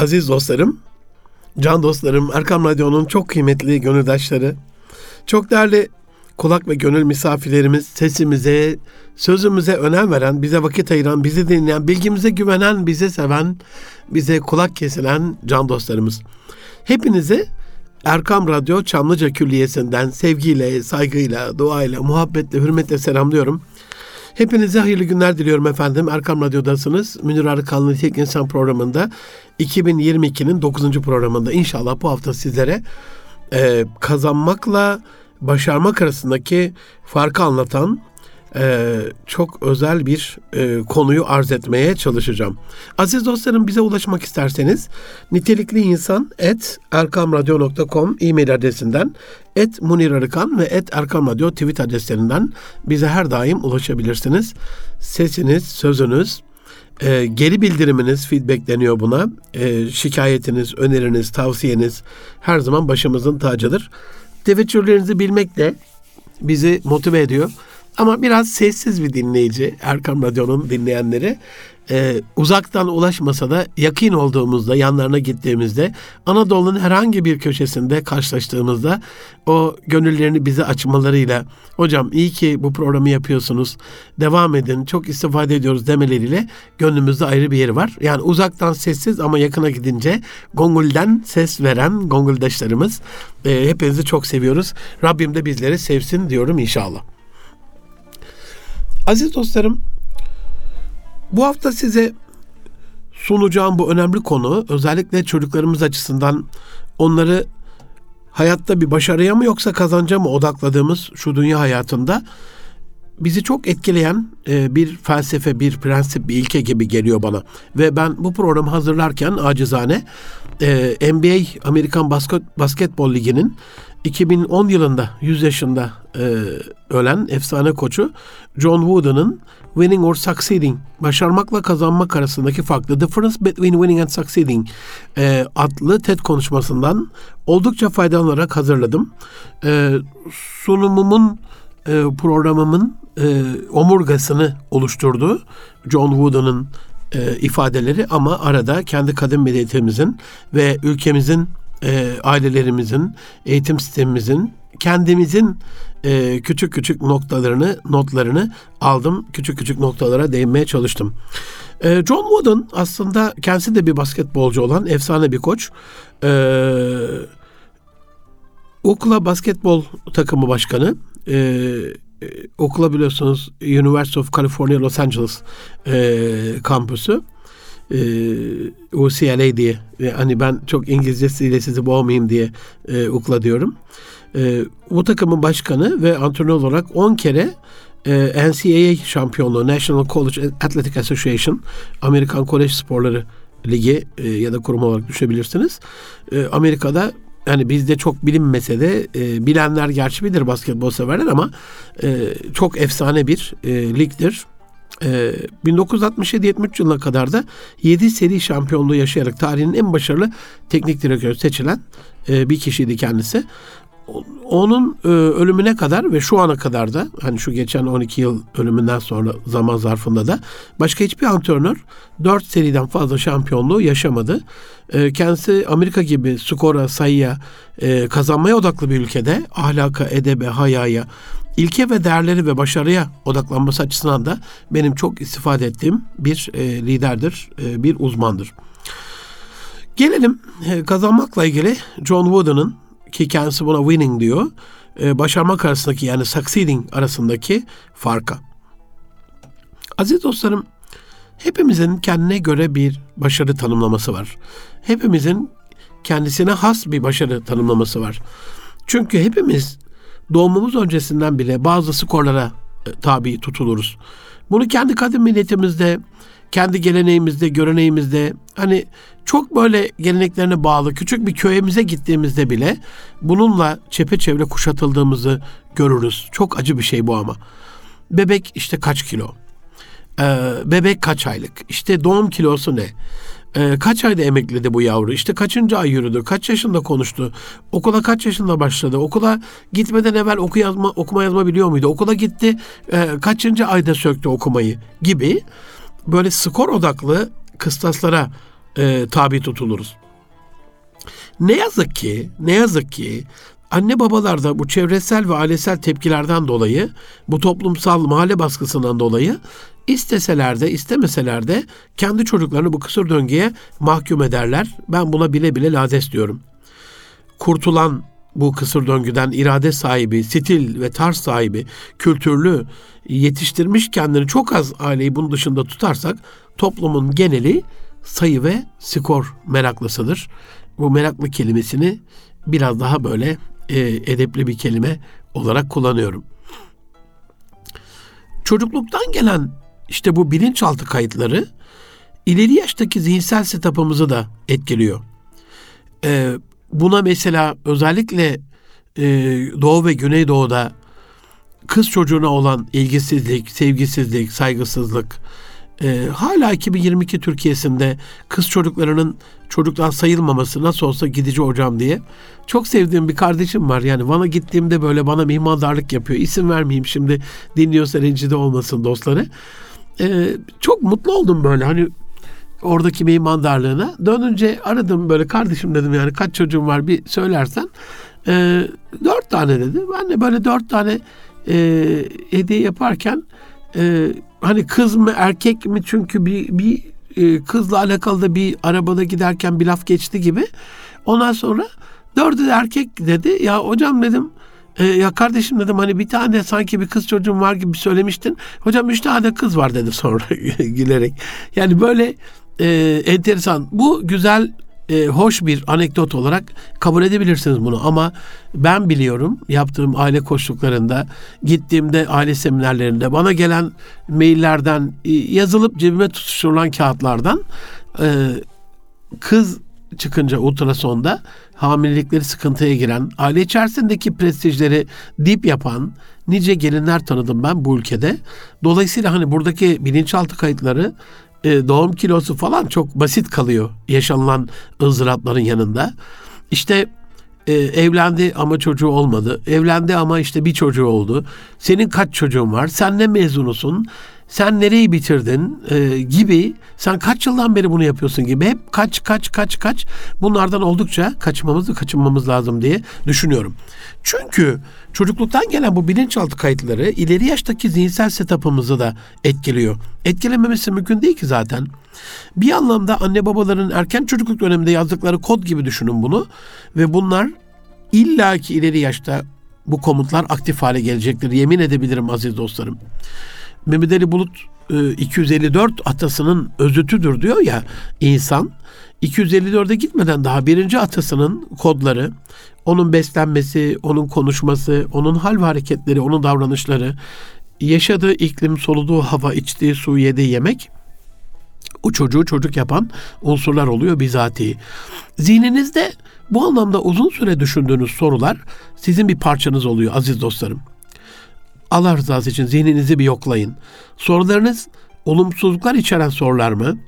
Aziz dostlarım, can dostlarım, Erkam Radyo'nun çok kıymetli gönüldaşları, çok değerli kulak ve gönül misafirlerimiz, sesimize, sözümüze önem veren, bize vakit ayıran, bizi dinleyen, bilgimize güvenen, bizi seven, bize kulak kesilen can dostlarımız. Hepinize Erkam Radyo Çamlıca Külliyesi'nden sevgiyle, saygıyla, duayla, muhabbetle, hürmetle selamlıyorum. Hepinize hayırlı günler diliyorum efendim. Erkam Radyo'dasınız. Münir Arıkanlı Tek İnsan programında 2022'nin 9. programında inşallah bu hafta sizlere e, kazanmakla başarmak arasındaki farkı anlatan e, çok özel bir e, konuyu arz etmeye çalışacağım. Aziz dostlarım bize ulaşmak isterseniz nitelikli insan et erkamradyo.com e-mail adresinden et Munir Arıkan ve et Erkam Radyo tweet adreslerinden bize her daim ulaşabilirsiniz. Sesiniz, sözünüz, e, geri bildiriminiz, feedback deniyor buna. E, şikayetiniz, öneriniz, tavsiyeniz her zaman başımızın tacıdır. Teveccühlerinizi bilmek de bizi motive ediyor. Ama biraz sessiz bir dinleyici Erkam Radyo'nun dinleyenleri e, uzaktan ulaşmasa da yakın olduğumuzda yanlarına gittiğimizde Anadolu'nun herhangi bir köşesinde karşılaştığımızda o gönüllerini bize açmalarıyla hocam iyi ki bu programı yapıyorsunuz devam edin çok istifade ediyoruz demeleriyle gönlümüzde ayrı bir yeri var. Yani uzaktan sessiz ama yakına gidince gongulden ses veren gonguldaşlarımız e, hepinizi çok seviyoruz. Rabbim de bizleri sevsin diyorum inşallah. Aziz dostlarım, bu hafta size sunacağım bu önemli konu özellikle çocuklarımız açısından onları hayatta bir başarıya mı yoksa kazanca mı odakladığımız şu dünya hayatında bizi çok etkileyen e, bir felsefe, bir prensip, bir ilke gibi geliyor bana. Ve ben bu programı hazırlarken acizane e, NBA Amerikan Basket, Basketbol Ligi'nin 2010 yılında 100 yaşında e, ölen efsane koçu John Wooden'ın Winning or Succeeding, başarmakla kazanmak arasındaki fark, The Difference Between Winning and Succeeding e, adlı TED konuşmasından oldukça faydalanarak hazırladım. E, sunumumun, e, programımın e, omurgasını oluşturdu John Wooden'ın e, ifadeleri ama arada kendi kadın medeniyetimizin ve ülkemizin e, ailelerimizin, eğitim sistemimizin, kendimizin e, küçük küçük noktalarını, notlarını aldım. Küçük küçük noktalara değinmeye çalıştım. E, John Wooden aslında kendisi de bir basketbolcu olan efsane bir koç. E, okula basketbol takımı başkanı. E, okula biliyorsunuz University of California Los Angeles e, kampüsü e, UCLA diye e, hani ben çok İngilizcesiyle sizi boğmayayım diye e, ukla diyorum. E, bu takımın başkanı ve antrenör olarak 10 kere e, NCAA şampiyonluğu National College Athletic Association Amerikan Kolej Sporları Ligi e, ya da kurum olarak düşebilirsiniz. E, Amerika'da yani bizde çok bilinmese de e, bilenler gerçi bilir basketbol severler ama e, çok efsane bir e, ligdir. E, 1967-73 yılına kadar da 7 seri şampiyonluğu yaşayarak tarihin en başarılı teknik direktörü seçilen e, bir kişiydi kendisi. Onun e, ölümüne kadar ve şu ana kadar da hani şu geçen 12 yıl ölümünden sonra zaman zarfında da başka hiçbir antrenör 4 seriden fazla şampiyonluğu yaşamadı. E, kendisi Amerika gibi skora, sayıya, e, kazanmaya odaklı bir ülkede ahlaka, edebe, hayaya, ilke ve değerleri ve başarıya odaklanması açısından da benim çok istifade ettiğim bir e, liderdir, e, bir uzmandır. Gelelim e, kazanmakla ilgili John Wooden'ın ki kendisi buna winning diyor, e, başarmak arasındaki yani succeeding arasındaki farka. Aziz dostlarım, hepimizin kendine göre bir başarı tanımlaması var. Hepimizin kendisine has bir başarı tanımlaması var. Çünkü hepimiz doğumumuz öncesinden bile bazı skorlara e, tabi tutuluruz. Bunu kendi kadim milletimizde, kendi geleneğimizde, göreneğimizde hani çok böyle geleneklerine bağlı küçük bir köyümüze gittiğimizde bile bununla çepeçevre kuşatıldığımızı görürüz. Çok acı bir şey bu ama. Bebek işte kaç kilo? Ee, bebek kaç aylık? İşte doğum kilosu ne? Ee, kaç ayda emekledi bu yavru? İşte kaçıncı ay yürüdü? Kaç yaşında konuştu? Okula kaç yaşında başladı? Okula gitmeden evvel oku yazma, okuma yazma biliyor muydu? Okula gitti e, kaçıncı ayda söktü okumayı gibi böyle skor odaklı kıstaslara e, tabi tutuluruz. Ne yazık ki, ne yazık ki anne babalarda bu çevresel ve ailesel tepkilerden dolayı, bu toplumsal mahalle baskısından dolayı isteseler de istemeseler de kendi çocuklarını bu kısır döngüye mahkum ederler. Ben buna bile bile lades diyorum. Kurtulan bu kısır döngüden irade sahibi, stil ve tarz sahibi, kültürlü, yetiştirmiş kendini çok az aileyi bunun dışında tutarsak toplumun geneli sayı ve skor meraklısıdır. Bu meraklı kelimesini biraz daha böyle e, edepli bir kelime olarak kullanıyorum. Çocukluktan gelen işte bu bilinçaltı kayıtları ileri yaştaki zihinsel setup'ımızı da etkiliyor. Ee, buna mesela özellikle e, Doğu ve Güneydoğu'da kız çocuğuna olan ilgisizlik, sevgisizlik, saygısızlık, e, hala 2022 Türkiye'sinde kız çocuklarının çocuktan sayılmaması nasıl olsa gidici hocam diye çok sevdiğim bir kardeşim var. Yani bana gittiğimde böyle bana mihmandarlık yapıyor. İsim vermeyeyim şimdi dinliyorsa rencide olmasın dostları. E, çok mutlu oldum böyle hani oradaki mihmandarlığına. Dönünce aradım böyle kardeşim dedim yani kaç çocuğum var bir söylersen. E, dört tane dedi. Ben de böyle dört tane e, hediye yaparken e, hani kız mı erkek mi çünkü bir, bir e, kızla alakalı da bir arabada giderken bir laf geçti gibi. Ondan sonra dördü de erkek dedi. Ya hocam dedim e, ya kardeşim dedim hani bir tane sanki bir kız çocuğum var gibi söylemiştin. Hocam üç tane kız var dedi sonra gülerek. Yani böyle e, enteresan. Bu güzel e, hoş bir anekdot olarak kabul edebilirsiniz bunu ama ben biliyorum yaptığım aile koşullarında gittiğimde aile seminerlerinde bana gelen maillerden e, yazılıp cebime tutuşturulan kağıtlardan e, kız çıkınca ultrasonda hamilelikleri sıkıntıya giren, aile içerisindeki prestijleri dip yapan nice gelinler tanıdım ben bu ülkede. Dolayısıyla hani buradaki bilinçaltı kayıtları e, doğum kilosu falan çok basit kalıyor yaşanılan ızdırapların yanında. İşte e, evlendi ama çocuğu olmadı. Evlendi ama işte bir çocuğu oldu. Senin kaç çocuğun var? Sen ne mezunusun? Sen nereyi bitirdin? E, gibi. Sen kaç yıldan beri bunu yapıyorsun gibi. Hep kaç kaç kaç kaç. Bunlardan oldukça kaçmamız kaçınmamız lazım diye düşünüyorum. Çünkü çocukluktan gelen bu bilinçaltı kayıtları ileri yaştaki zihinsel setup'ımızı da etkiliyor. Etkilememesi mümkün değil ki zaten. Bir anlamda anne babaların erken çocukluk döneminde yazdıkları kod gibi düşünün bunu. Ve bunlar illaki ileri yaşta bu komutlar aktif hale gelecektir. Yemin edebilirim aziz dostlarım. Mehmet Ali Bulut 254 e, atasının özütüdür diyor ya insan. 254'e gitmeden daha birinci atasının kodları, onun beslenmesi, onun konuşması, onun hal ve hareketleri, onun davranışları, yaşadığı iklim, soluduğu hava, içtiği su, yediği yemek o çocuğu çocuk yapan unsurlar oluyor bizatihi. Zihninizde bu anlamda uzun süre düşündüğünüz sorular sizin bir parçanız oluyor aziz dostlarım. Allah rızası için zihninizi bir yoklayın. Sorularınız olumsuzluklar içeren sorular mı?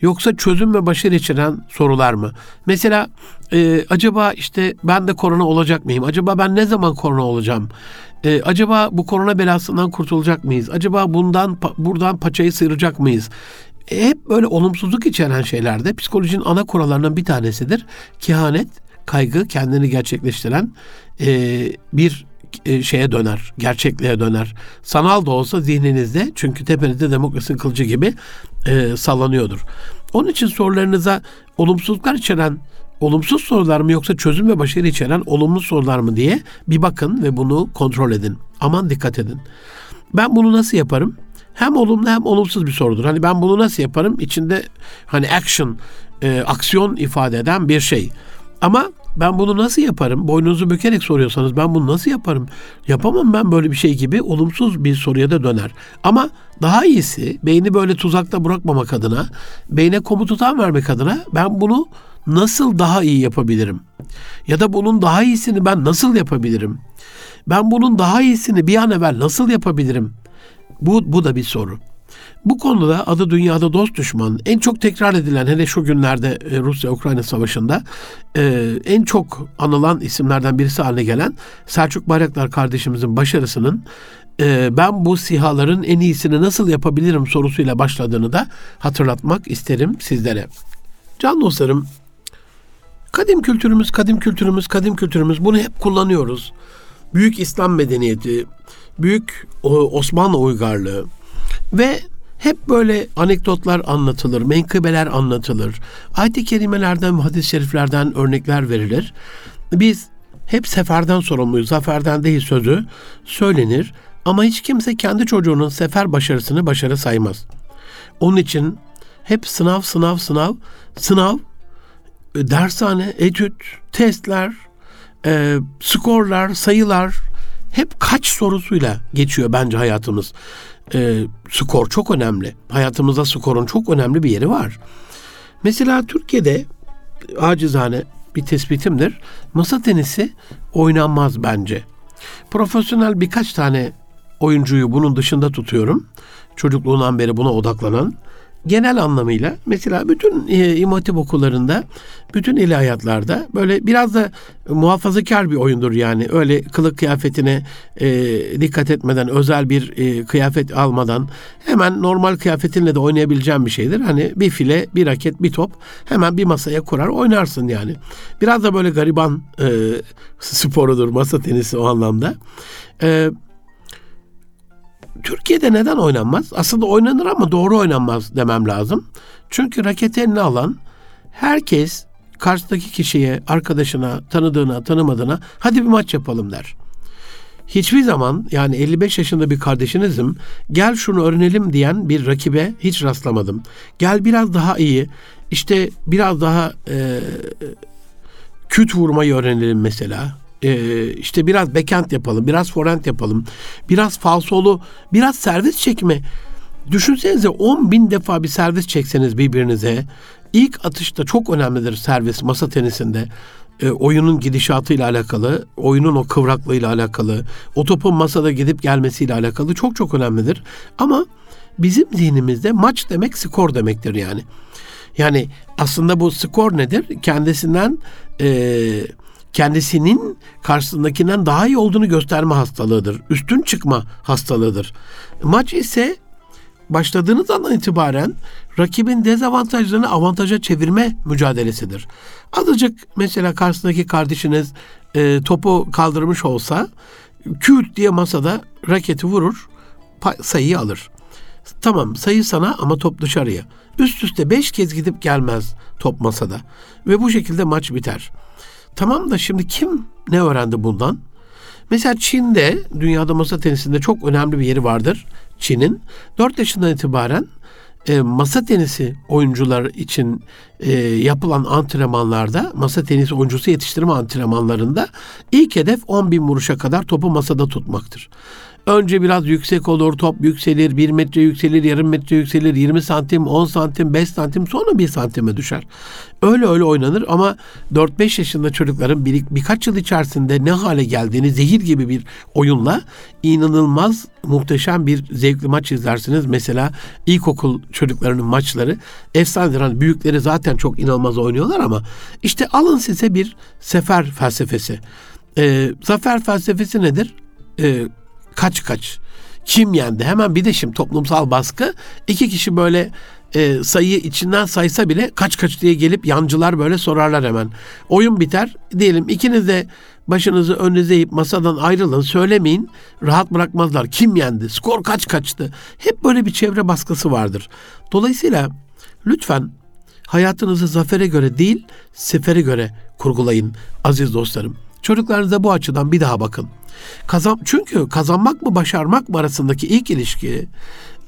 Yoksa çözüm ve başarı içeren sorular mı? Mesela e, acaba işte ben de korona olacak mıyım? Acaba ben ne zaman korona olacağım? E, acaba bu korona belasından kurtulacak mıyız? Acaba bundan buradan paçayı sıyıracak mıyız? E, hep böyle olumsuzluk içeren şeylerde psikolojinin ana kurallarından bir tanesidir. Kehanet, kaygı, kendini gerçekleştiren e, bir e, şeye döner, gerçekliğe döner. Sanal da olsa zihninizde çünkü tepenizde demokrasinin kılıcı gibi e, sallanıyordur. Onun için sorularınıza olumsuzluklar içeren olumsuz sorular mı yoksa çözüm ve başarı içeren olumlu sorular mı diye bir bakın ve bunu kontrol edin. Aman dikkat edin. Ben bunu nasıl yaparım? Hem olumlu hem olumsuz bir sorudur. Hani ben bunu nasıl yaparım? İçinde hani action, e, aksiyon ifade eden bir şey. Ama ben bunu nasıl yaparım? Boynunuzu bükerek soruyorsanız ben bunu nasıl yaparım? Yapamam ben böyle bir şey gibi olumsuz bir soruya da döner. Ama daha iyisi beyni böyle tuzakta bırakmamak adına, beyne komututan vermek adına ben bunu nasıl daha iyi yapabilirim? Ya da bunun daha iyisini ben nasıl yapabilirim? Ben bunun daha iyisini bir an evvel nasıl yapabilirim? Bu, bu da bir soru. Bu konuda adı dünyada dost düşman en çok tekrar edilen hele şu günlerde e, Rusya-Ukrayna savaşında e, en çok anılan isimlerden birisi haline gelen Selçuk Bayraktar kardeşimizin başarısının e, ben bu sihaların en iyisini nasıl yapabilirim sorusuyla başladığını da hatırlatmak isterim sizlere. Can dostlarım, kadim kültürümüz, kadim kültürümüz, kadim kültürümüz bunu hep kullanıyoruz. Büyük İslam medeniyeti, büyük Osmanlı uygarlığı ve hep böyle anekdotlar anlatılır, menkıbeler anlatılır. Ayet-i kerimelerden, hadis-i şeriflerden örnekler verilir. Biz hep seferden sorumluyuz, zaferden değil sözü söylenir. Ama hiç kimse kendi çocuğunun sefer başarısını başarı saymaz. Onun için hep sınav, sınav, sınav, sınav, e, dershane, etüt, testler, e, skorlar, sayılar hep kaç sorusuyla geçiyor bence hayatımız. E, skor çok önemli. Hayatımızda skorun çok önemli bir yeri var. Mesela Türkiye'de acizane bir tespitimdir. Masa tenisi oynanmaz bence. Profesyonel birkaç tane oyuncuyu bunun dışında tutuyorum. Çocukluğundan beri buna odaklanan genel anlamıyla mesela bütün e, İmam okullarında, bütün ilahiyatlarda böyle biraz da muhafazakar bir oyundur yani. Öyle kılık kıyafetine e, dikkat etmeden, özel bir e, kıyafet almadan hemen normal kıyafetinle de oynayabileceğin bir şeydir. Hani bir file, bir raket, bir top hemen bir masaya kurar oynarsın yani. Biraz da böyle gariban e, sporudur masa tenisi o anlamda. E, Türkiye'de neden oynanmaz? Aslında oynanır ama doğru oynanmaz demem lazım. Çünkü raketi eline alan herkes karşıdaki kişiye, arkadaşına, tanıdığına, tanımadığına hadi bir maç yapalım der. Hiçbir zaman yani 55 yaşında bir kardeşinizim gel şunu öğrenelim diyen bir rakibe hiç rastlamadım. Gel biraz daha iyi işte biraz daha e, küt vurmayı öğrenelim mesela e, işte biraz backend yapalım, biraz forehand yapalım, biraz falsolu, biraz servis çekme. Düşünsenize 10 bin defa bir servis çekseniz birbirinize ilk atışta çok önemlidir servis masa tenisinde. E, oyunun gidişatıyla alakalı, oyunun o kıvraklığıyla alakalı, o topun masada gidip gelmesiyle alakalı çok çok önemlidir. Ama bizim zihnimizde maç demek skor demektir yani. Yani aslında bu skor nedir? Kendisinden eee kendisinin karşısındakinden daha iyi olduğunu gösterme hastalığıdır. Üstün çıkma hastalığıdır. Maç ise başladığınız andan itibaren rakibin dezavantajlarını avantaja çevirme mücadelesidir. Azıcık mesela karşısındaki kardeşiniz e, topu kaldırmış olsa küt diye masada raketi vurur, sayıyı alır. Tamam sayı sana ama top dışarıya. Üst üste beş kez gidip gelmez top masada. Ve bu şekilde maç biter. Tamam da şimdi kim ne öğrendi bundan? Mesela Çin'de dünyada masa tenisinde çok önemli bir yeri vardır. Çin'in 4 yaşından itibaren e, masa tenisi oyuncular için e, yapılan antrenmanlarda, masa tenisi oyuncusu yetiştirme antrenmanlarında ilk hedef 10 bin vuruşa kadar topu masada tutmaktır. Önce biraz yüksek olur, top yükselir, 1 metre yükselir, yarım metre yükselir, 20 santim, 10 santim, 5 santim sonra 1 santime düşer. Öyle öyle oynanır ama 4-5 yaşında çocukların bir, birkaç yıl içerisinde ne hale geldiğini zehir gibi bir oyunla inanılmaz muhteşem bir zevkli maç izlersiniz. Mesela ilkokul çocuklarının maçları efsanedir. Hani büyükleri zaten çok inanılmaz oynuyorlar ama işte alın size bir sefer felsefesi. Ee, zafer felsefesi nedir? Ee, kaç kaç. Kim yendi? Hemen bir de şimdi toplumsal baskı. iki kişi böyle e, sayıyı içinden saysa bile kaç kaç diye gelip yancılar böyle sorarlar hemen. Oyun biter. Diyelim ikiniz de başınızı önünüze eğip masadan ayrılın söylemeyin. Rahat bırakmazlar. Kim yendi? Skor kaç kaçtı? Hep böyle bir çevre baskısı vardır. Dolayısıyla lütfen hayatınızı zafere göre değil sefere göre kurgulayın aziz dostlarım. Çocuklarınıza bu açıdan bir daha bakın. Kazan, çünkü kazanmak mı başarmak mı arasındaki ilk ilişki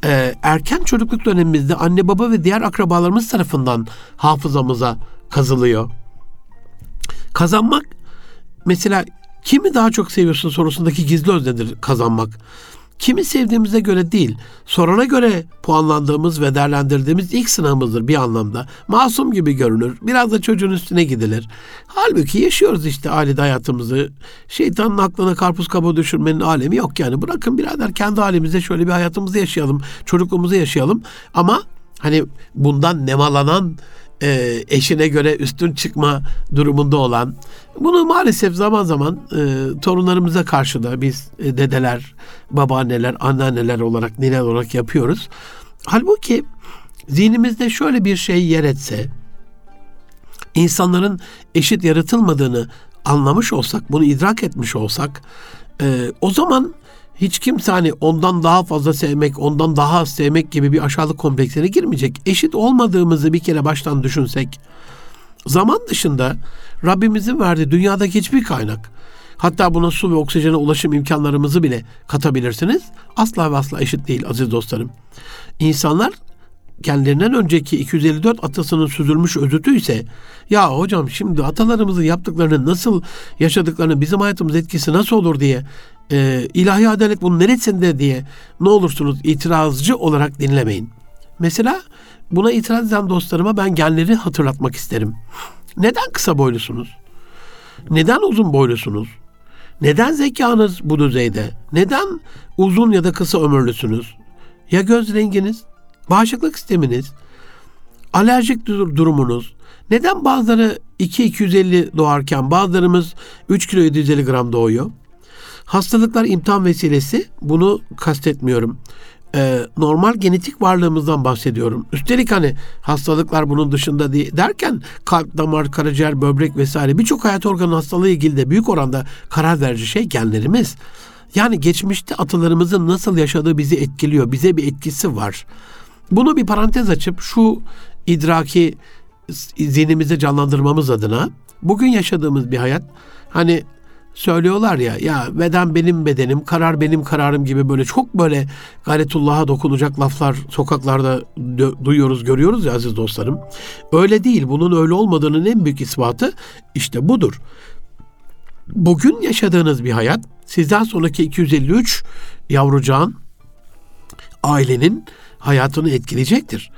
e, erken çocukluk dönemimizde anne baba ve diğer akrabalarımız tarafından hafızamıza kazılıyor. Kazanmak mesela kimi daha çok seviyorsun sorusundaki gizli öznedir kazanmak. Kimi sevdiğimize göre değil, sorana göre puanlandığımız ve değerlendirdiğimiz ilk sınavımızdır bir anlamda. Masum gibi görünür, biraz da çocuğun üstüne gidilir. Halbuki yaşıyoruz işte ailede hayatımızı. Şeytanın aklına karpuz kabuğu düşürmenin alemi yok yani. Bırakın birader kendi halimizde şöyle bir hayatımızı yaşayalım, çocukluğumuzu yaşayalım. Ama hani bundan nemalanan e, eşine göre üstün çıkma durumunda olan bunu maalesef zaman zaman e, torunlarımıza karşı da biz e, dedeler, babaanneler, anneanneler olarak, nineler olarak yapıyoruz. Halbuki zihnimizde şöyle bir şey yer etse, insanların eşit yaratılmadığını anlamış olsak, bunu idrak etmiş olsak, e, o zaman hiç kimse hani ondan daha fazla sevmek, ondan daha az sevmek gibi bir aşağılık kompleksine girmeyecek. Eşit olmadığımızı bir kere baştan düşünsek, zaman dışında Rabbimizin verdiği dünyadaki hiçbir kaynak, hatta buna su ve oksijene ulaşım imkanlarımızı bile katabilirsiniz. Asla ve asla eşit değil aziz dostlarım. İnsanlar kendilerinden önceki 254 atasının süzülmüş özütü ise ya hocam şimdi atalarımızın yaptıklarını nasıl yaşadıklarını bizim hayatımız etkisi nasıl olur diye e, ilahi adalet bunun neresinde diye ne olursunuz itirazcı olarak dinlemeyin. Mesela buna itiraz eden dostlarıma ben genleri hatırlatmak isterim. Neden kısa boylusunuz? Neden uzun boylusunuz? Neden zekanız bu düzeyde? Neden uzun ya da kısa ömürlüsünüz? Ya göz renginiz? Bağışıklık sisteminiz? Alerjik durumunuz? Neden bazıları 2-250 doğarken bazılarımız 3 kilo 750 gram doğuyor? Hastalıklar imtihan vesilesi bunu kastetmiyorum. Ee, normal genetik varlığımızdan bahsediyorum. Üstelik hani hastalıklar bunun dışında diye, derken kalp, damar, karaciğer, böbrek vesaire birçok hayat organı hastalığı ilgili de büyük oranda karar verici şey genlerimiz. Yani geçmişte atalarımızın nasıl yaşadığı bizi etkiliyor. Bize bir etkisi var. Bunu bir parantez açıp şu idraki zihnimize canlandırmamız adına bugün yaşadığımız bir hayat hani söylüyorlar ya ya beden benim bedenim, karar benim kararım gibi böyle çok böyle gayretullah'a dokunacak laflar sokaklarda duyuyoruz, görüyoruz ya aziz dostlarım. Öyle değil. Bunun öyle olmadığının en büyük ispatı işte budur. Bugün yaşadığınız bir hayat sizden sonraki 253 yavrucağın ailenin hayatını etkileyecektir.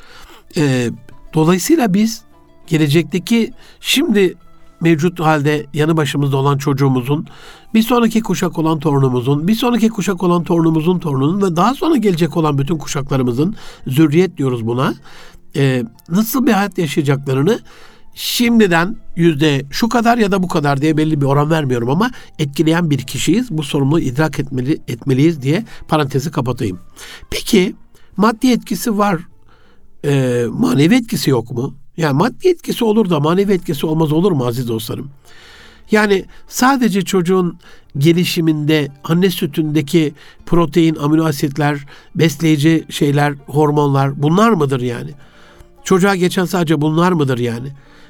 Ee, dolayısıyla biz gelecekteki şimdi mevcut halde yanı başımızda olan çocuğumuzun, bir sonraki kuşak olan torunumuzun, bir sonraki kuşak olan torunumuzun torununun ve daha sonra gelecek olan bütün kuşaklarımızın zürriyet diyoruz buna. E, nasıl bir hayat yaşayacaklarını şimdiden yüzde şu kadar ya da bu kadar diye belli bir oran vermiyorum ama etkileyen bir kişiyiz. Bu sorumluluğu idrak etmeli, etmeliyiz diye parantezi kapatayım. Peki maddi etkisi var, e, manevi etkisi yok mu? Yani maddi etkisi olur da manevi etkisi olmaz olur mu aziz dostlarım? Yani sadece çocuğun gelişiminde anne sütündeki protein, amino asitler, besleyici şeyler, hormonlar bunlar mıdır yani? Çocuğa geçen sadece bunlar mıdır yani?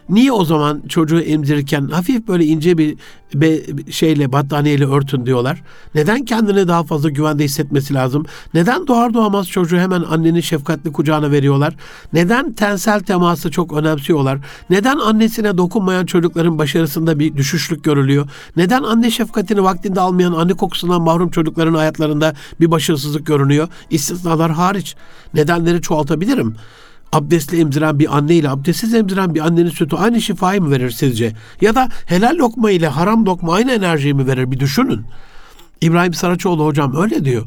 Niye o zaman çocuğu emzirirken hafif böyle ince bir be, şeyle battaniyeyle örtün diyorlar? Neden kendini daha fazla güvende hissetmesi lazım? Neden doğar doğamaz çocuğu hemen annenin şefkatli kucağına veriyorlar? Neden tensel teması çok önemsiyorlar? Neden annesine dokunmayan çocukların başarısında bir düşüşlük görülüyor? Neden anne şefkatini vaktinde almayan anne kokusundan mahrum çocukların hayatlarında bir başarısızlık görünüyor? İstisnalar hariç. Nedenleri çoğaltabilirim abdestli emziren bir anne ile abdestsiz emziren bir annenin sütü aynı şifayı mı verir sizce? Ya da helal lokma ile haram lokma aynı enerjiyi mi verir bir düşünün. İbrahim Saraçoğlu hocam öyle diyor.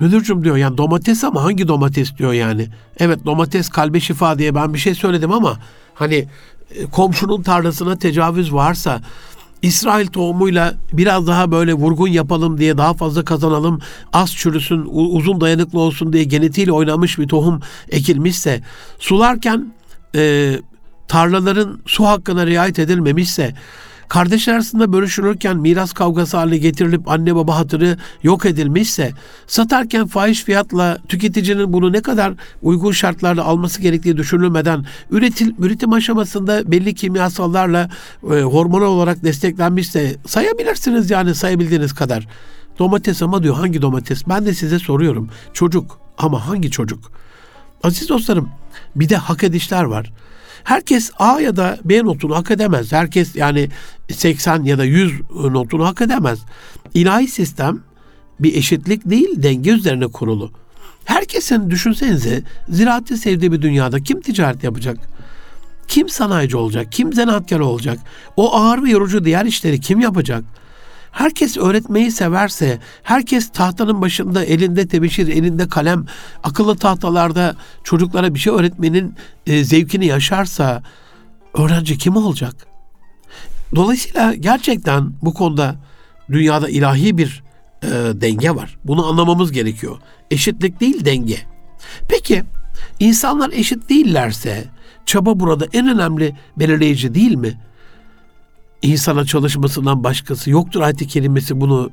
Müdürcüm diyor yani domates ama hangi domates diyor yani. Evet domates kalbe şifa diye ben bir şey söyledim ama hani e, komşunun tarlasına tecavüz varsa İsrail tohumuyla biraz daha böyle vurgun yapalım diye daha fazla kazanalım, az çürüsün, uzun dayanıklı olsun diye genetiğiyle oynamış bir tohum ekilmişse, sularken e, tarlaların su hakkına riayet edilmemişse, kardeşler arasında bölüşülürken miras kavgası haline getirilip anne baba hatırı yok edilmişse, satarken fahiş fiyatla tüketicinin bunu ne kadar uygun şartlarda alması gerektiği düşünülmeden üretil, üretim aşamasında belli kimyasallarla e, hormonal olarak desteklenmişse sayabilirsiniz yani sayabildiğiniz kadar. Domates ama diyor hangi domates? Ben de size soruyorum. Çocuk ama hangi çocuk? Aziz dostlarım bir de hak edişler var. Herkes A ya da B notunu hak edemez. Herkes yani 80 ya da 100 notunu hak edemez. İlahi sistem bir eşitlik değil denge üzerine kurulu. Herkesin düşünsenize ziraatı sevdiği bir dünyada kim ticaret yapacak? Kim sanayici olacak? Kim zanaatkar olacak? O ağır ve yorucu diğer işleri kim yapacak? Herkes öğretmeyi severse, herkes tahtanın başında elinde tebeşir, elinde kalem, akıllı tahtalarda çocuklara bir şey öğretmenin e, zevkini yaşarsa öğrenci kim olacak? Dolayısıyla gerçekten bu konuda dünyada ilahi bir e, denge var. Bunu anlamamız gerekiyor. Eşitlik değil denge. Peki insanlar eşit değillerse Çaba burada en önemli belirleyici değil mi? İnsana çalışmasından başkası yoktur ayet-i kerimesi bunu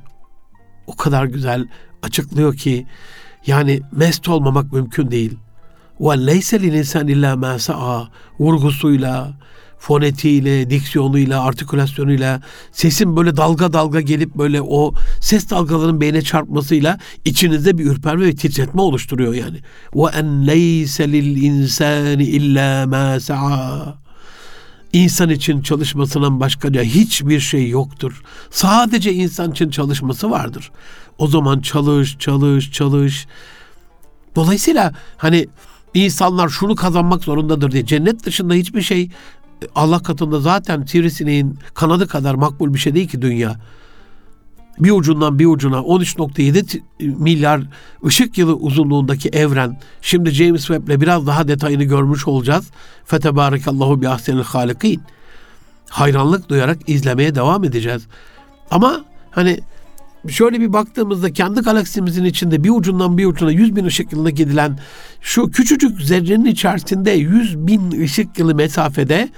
o kadar güzel açıklıyor ki yani mest olmamak mümkün değil. Ve leyse lil insan illa ma vurgusuyla, fonetiğiyle, diksiyonuyla, artikülasyonuyla, sesin böyle dalga dalga gelip böyle o ses dalgalarının beyne çarpmasıyla içinizde bir ürperme ve titretme oluşturuyor yani. Ve en leyse lil insani illa ma. İnsan için çalışmasından başka hiçbir şey yoktur. Sadece insan için çalışması vardır. O zaman çalış, çalış, çalış. Dolayısıyla hani insanlar şunu kazanmak zorundadır diye cennet dışında hiçbir şey Allah katında zaten sivrisineğin kanadı kadar makbul bir şey değil ki dünya. Bir ucundan bir ucuna 13.7 milyar ışık yılı uzunluğundaki evren. Şimdi James Webb'le biraz daha detayını görmüş olacağız. Fetebarakallahu bi ahsenil halikin. Hayranlık duyarak izlemeye devam edeceğiz. Ama hani şöyle bir baktığımızda kendi galaksimizin içinde bir ucundan bir ucuna 100 bin ışık yılına gidilen şu küçücük zerrenin içerisinde 100 bin ışık yılı mesafede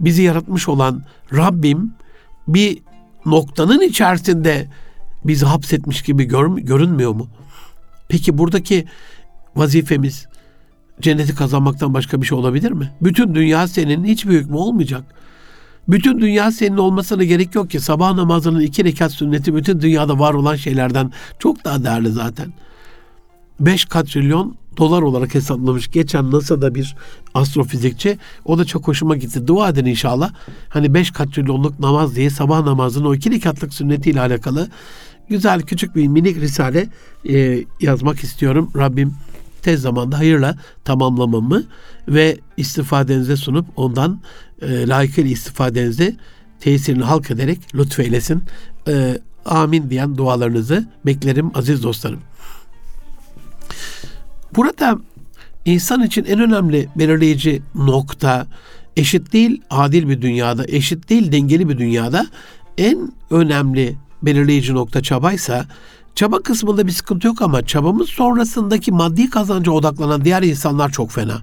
bizi yaratmış olan Rabbim bir noktanın içerisinde bizi hapsetmiş gibi gör, görünmüyor mu? Peki buradaki vazifemiz cenneti kazanmaktan başka bir şey olabilir mi? Bütün dünya senin hiçbir hükmü olmayacak. Bütün dünya senin olmasına gerek yok ki. Sabah namazının iki rekat sünneti bütün dünyada var olan şeylerden çok daha değerli zaten. 5 katrilyon dolar olarak hesaplamış. Geçen NASA'da bir astrofizikçi. O da çok hoşuma gitti. Dua edin inşallah. Hani 5 katrilyonluk namaz diye sabah namazının o iki rekatlık sünnetiyle alakalı güzel küçük bir minik risale e, yazmak istiyorum. Rabbim tez zamanda hayırla tamamlamamı ve istifadenize sunup ondan e, layıkıyla istifadenizi tesirini halk ederek lütfeylesin. E, amin diyen dualarınızı beklerim aziz dostlarım. Burada insan için en önemli belirleyici nokta eşit değil adil bir dünyada, eşit değil dengeli bir dünyada en önemli belirleyici nokta çabaysa çaba kısmında bir sıkıntı yok ama çabamız sonrasındaki maddi kazanca odaklanan diğer insanlar çok fena.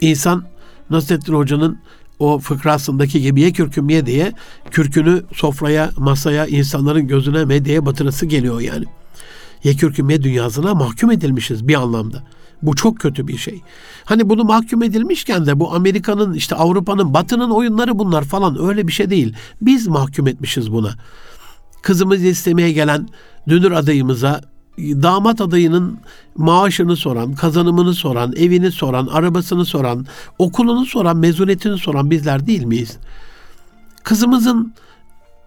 İnsan Nasrettin Hoca'nın o fıkrasındaki gibi ye kürküm ye diye kürkünü sofraya, masaya, insanların gözüne, medyaya batırası geliyor yani. Ye kürküm ye dünyasına mahkum edilmişiz bir anlamda. Bu çok kötü bir şey. Hani bunu mahkum edilmişken de bu Amerika'nın işte Avrupa'nın batının oyunları bunlar falan öyle bir şey değil. Biz mahkum etmişiz buna. Kızımızı istemeye gelen dünür adayımıza damat adayının maaşını soran, kazanımını soran, evini soran, arabasını soran, okulunu soran, mezuniyetini soran bizler değil miyiz? Kızımızın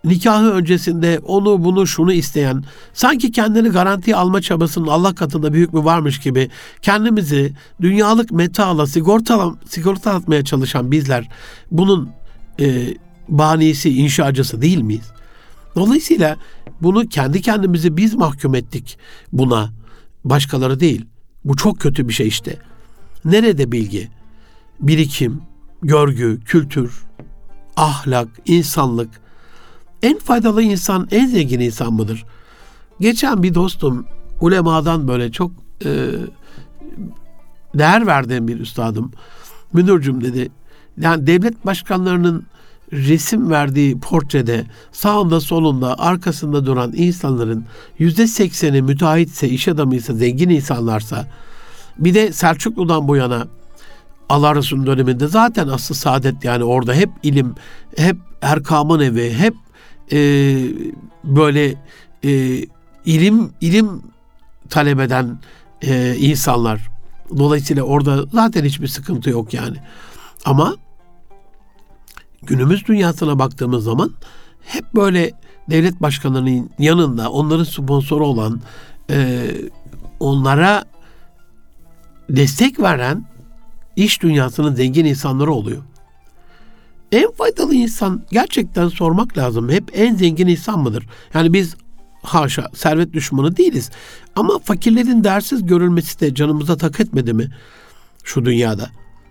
nikahı öncesinde onu bunu şunu isteyen, sanki kendini garantiye alma çabasının Allah katında büyük bir varmış gibi kendimizi dünyalık metaala sigortala, sigortalatmaya çalışan bizler bunun e, banisi, inşacısı değil miyiz? Dolayısıyla bunu kendi kendimizi biz mahkum ettik buna. Başkaları değil. Bu çok kötü bir şey işte. Nerede bilgi, birikim, görgü, kültür, ahlak, insanlık? En faydalı insan en zengin insan mıdır? Geçen bir dostum ulemadan böyle çok e, değer verdiğim bir üstadım. Münir'cüm dedi. Yani devlet başkanlarının resim verdiği portrede sağında solunda arkasında duran insanların yüzde sekseni müteahhitse, iş adamıysa, zengin insanlarsa bir de Selçuklu'dan bu yana Allah döneminde zaten aslı saadet yani orada hep ilim, hep Erkam'ın evi, hep e, böyle e, ilim ilim talep eden e, insanlar. Dolayısıyla orada zaten hiçbir sıkıntı yok yani. Ama günümüz dünyasına baktığımız zaman hep böyle devlet başkanlarının yanında onların sponsoru olan e, onlara destek veren iş dünyasının zengin insanları oluyor. En faydalı insan gerçekten sormak lazım. Hep en zengin insan mıdır? Yani biz haşa servet düşmanı değiliz. Ama fakirlerin dersiz görülmesi de canımıza tak etmedi mi şu dünyada?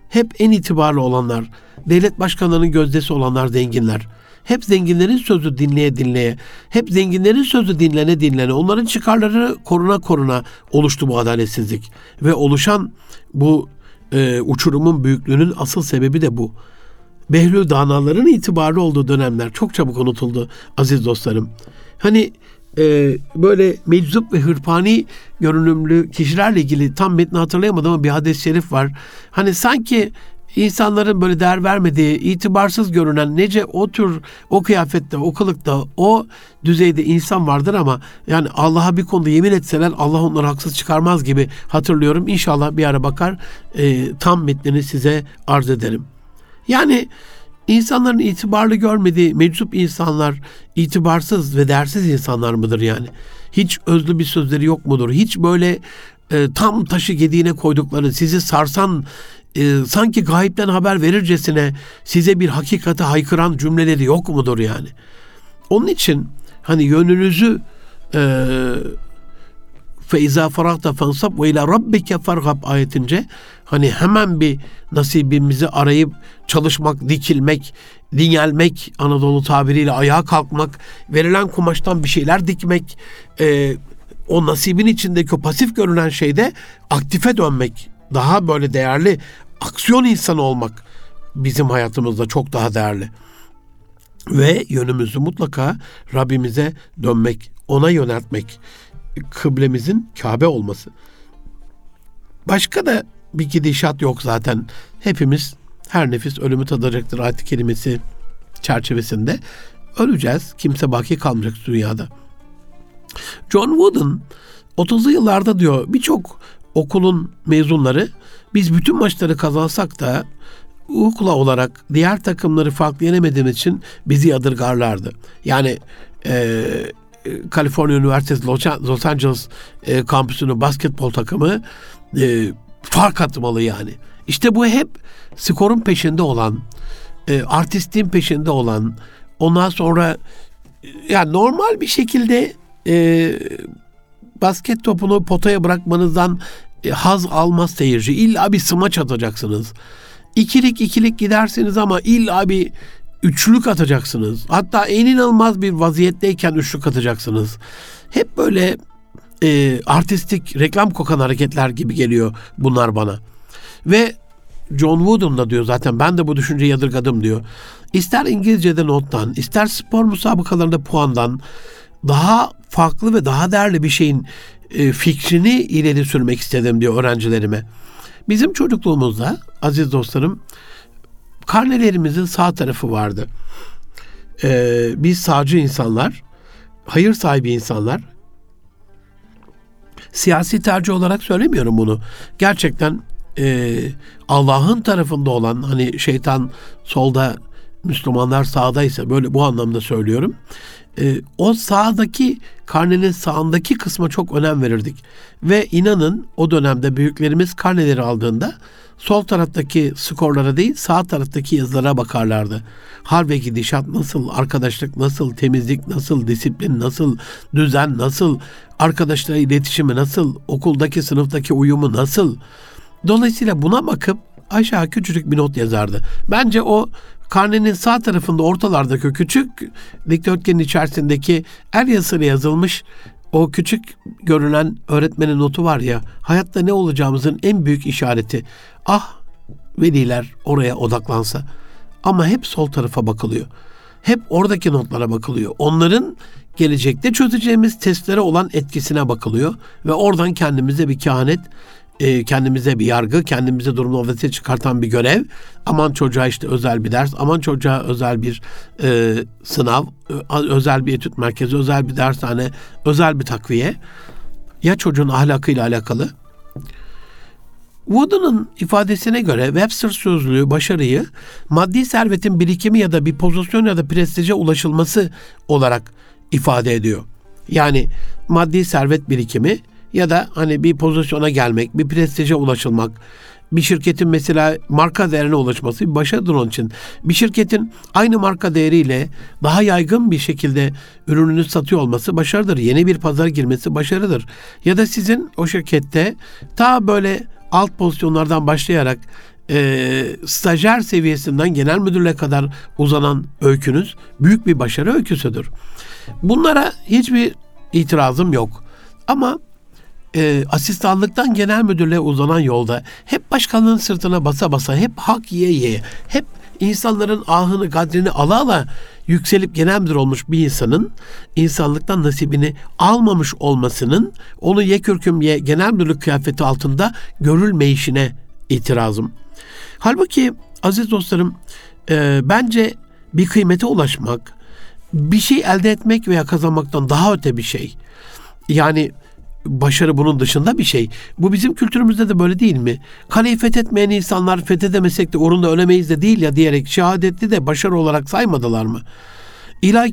Hep en itibarlı olanlar, devlet başkanlarının gözdesi olanlar zenginler. Hep zenginlerin sözü dinleye dinleye, hep zenginlerin sözü dinlene dinlene, onların çıkarları koruna koruna oluştu bu adaletsizlik. Ve oluşan bu e, uçurumun büyüklüğünün asıl sebebi de bu. Behlül danaların itibarlı olduğu dönemler çok çabuk unutuldu aziz dostlarım. Hani e, böyle meczup ve hırpani görünümlü kişilerle ilgili tam metni hatırlayamadım ama bir hadis-i şerif var. Hani sanki insanların böyle değer vermediği, itibarsız görünen nece o tür, o kıyafette, o kılıkta, o düzeyde insan vardır ama yani Allah'a bir konuda yemin etseler Allah onları haksız çıkarmaz gibi hatırlıyorum. İnşallah bir ara bakar e, tam metnini size arz ederim. Yani insanların itibarlı görmediği meczup insanlar itibarsız ve değersiz insanlar mıdır yani? Hiç özlü bir sözleri yok mudur? Hiç böyle e, tam taşı gediğine koydukları, sizi sarsan e, sanki gayipten haber verircesine size bir hakikati haykıran cümleleri yok mudur yani? Onun için hani yönünüzü e, feiza faragta fansab ve ila rabbike fargab ayetince hani hemen bir nasibimizi arayıp çalışmak, dikilmek, dingelmek, Anadolu tabiriyle ayağa kalkmak, verilen kumaştan bir şeyler dikmek, e, o nasibin içindeki o pasif görünen şeyde aktife dönmek, daha böyle değerli aksiyon insanı olmak bizim hayatımızda çok daha değerli. Ve yönümüzü mutlaka Rabbimize dönmek, ona yöneltmek. Kıblemizin Kabe olması. Başka da bir gidişat yok zaten. Hepimiz her nefis ölümü tadacaktır ayet kelimesi çerçevesinde. Öleceğiz. Kimse baki kalmayacak dünyada. John Wooden 30'lu yıllarda diyor birçok okulun mezunları biz bütün maçları kazansak da ukla olarak diğer takımları farklı yenemediğimiz için bizi yadırgarlardı. Yani e, Kaliforniya Üniversitesi Los Angeles e, kampüsünün basketbol takımı e, fark atmalı yani. İşte bu hep skorun peşinde olan, e, artistliğin peşinde olan, ondan sonra yani normal bir şekilde e, basket topunu potaya bırakmanızdan e, haz almaz seyirci. İlla bir smaç atacaksınız. İkilik ikilik gidersiniz ama illa bir üçlük atacaksınız. Hatta en inanılmaz bir vaziyetteyken üçlük atacaksınız. Hep böyle e, artistik, reklam kokan hareketler gibi geliyor bunlar bana. Ve John Wooden da diyor zaten ben de bu düşünceyi yadırgadım diyor. İster İngilizce'de nottan, ister spor müsabakalarında puandan daha farklı ve daha değerli bir şeyin e, fikrini ileri sürmek istedim diyor öğrencilerime. Bizim çocukluğumuzda aziz dostlarım karnelerimizin sağ tarafı vardı. Ee, biz sağcı insanlar, hayır sahibi insanlar. Siyasi tercih olarak söylemiyorum bunu. Gerçekten e, Allah'ın tarafında olan hani şeytan solda Müslümanlar sağdaysa böyle bu anlamda söylüyorum. E, o sağdaki karnenin sağındaki kısma çok önem verirdik. Ve inanın o dönemde büyüklerimiz karneleri aldığında sol taraftaki skorlara değil sağ taraftaki yazılara bakarlardı. Hal ve gidişat nasıl, arkadaşlık nasıl, temizlik nasıl, disiplin nasıl, düzen nasıl, arkadaşlarla iletişimi nasıl, okuldaki sınıftaki uyumu nasıl. Dolayısıyla buna bakıp aşağı küçücük bir not yazardı. Bence o karnenin sağ tarafında ortalardaki küçük dikdörtgenin içerisindeki el yazısıyla yazılmış o küçük görünen öğretmenin notu var ya hayatta ne olacağımızın en büyük işareti. Ah veliler oraya odaklansa. Ama hep sol tarafa bakılıyor. Hep oradaki notlara bakılıyor. Onların gelecekte çözeceğimiz testlere olan etkisine bakılıyor ve oradan kendimize bir kehanet e, kendimize bir yargı, kendimize durumu ortaya çıkartan bir görev. Aman çocuğa işte özel bir ders, aman çocuğa özel bir e, sınav, özel bir etüt merkezi, özel bir dershane, özel bir takviye. Ya çocuğun ahlakıyla alakalı? Wooden'ın ifadesine göre Webster sözlüğü başarıyı maddi servetin birikimi ya da bir pozisyon ya da prestije ulaşılması olarak ifade ediyor. Yani maddi servet birikimi ya da hani bir pozisyona gelmek, bir prestije ulaşılmak, bir şirketin mesela marka değerine ulaşması bir başarıdır onun için. Bir şirketin aynı marka değeriyle daha yaygın bir şekilde ürününü satıyor olması başarıdır. Yeni bir pazara girmesi başarıdır. Ya da sizin o şirkette ta böyle alt pozisyonlardan başlayarak e, stajyer seviyesinden genel müdürle kadar uzanan öykünüz büyük bir başarı öyküsüdür. Bunlara hiçbir itirazım yok. Ama e, asistanlıktan genel müdürlüğe uzanan yolda hep başkanlığın sırtına basa basa, hep hak yiye yiye, hep insanların ahını, kadrini ala ala yükselip genel müdür olmuş bir insanın insanlıktan nasibini almamış olmasının onu yekürküm ye genel müdürlük kıyafeti altında görülmeyişine itirazım. Halbuki aziz dostlarım e, bence bir kıymete ulaşmak, bir şey elde etmek veya kazanmaktan daha öte bir şey. Yani başarı bunun dışında bir şey. Bu bizim kültürümüzde de böyle değil mi? Kaleyi fethetmeyen insanlar fethedemesek de orunda ölemeyiz de değil ya diyerek şehadetli de başarı olarak saymadılar mı? İlahi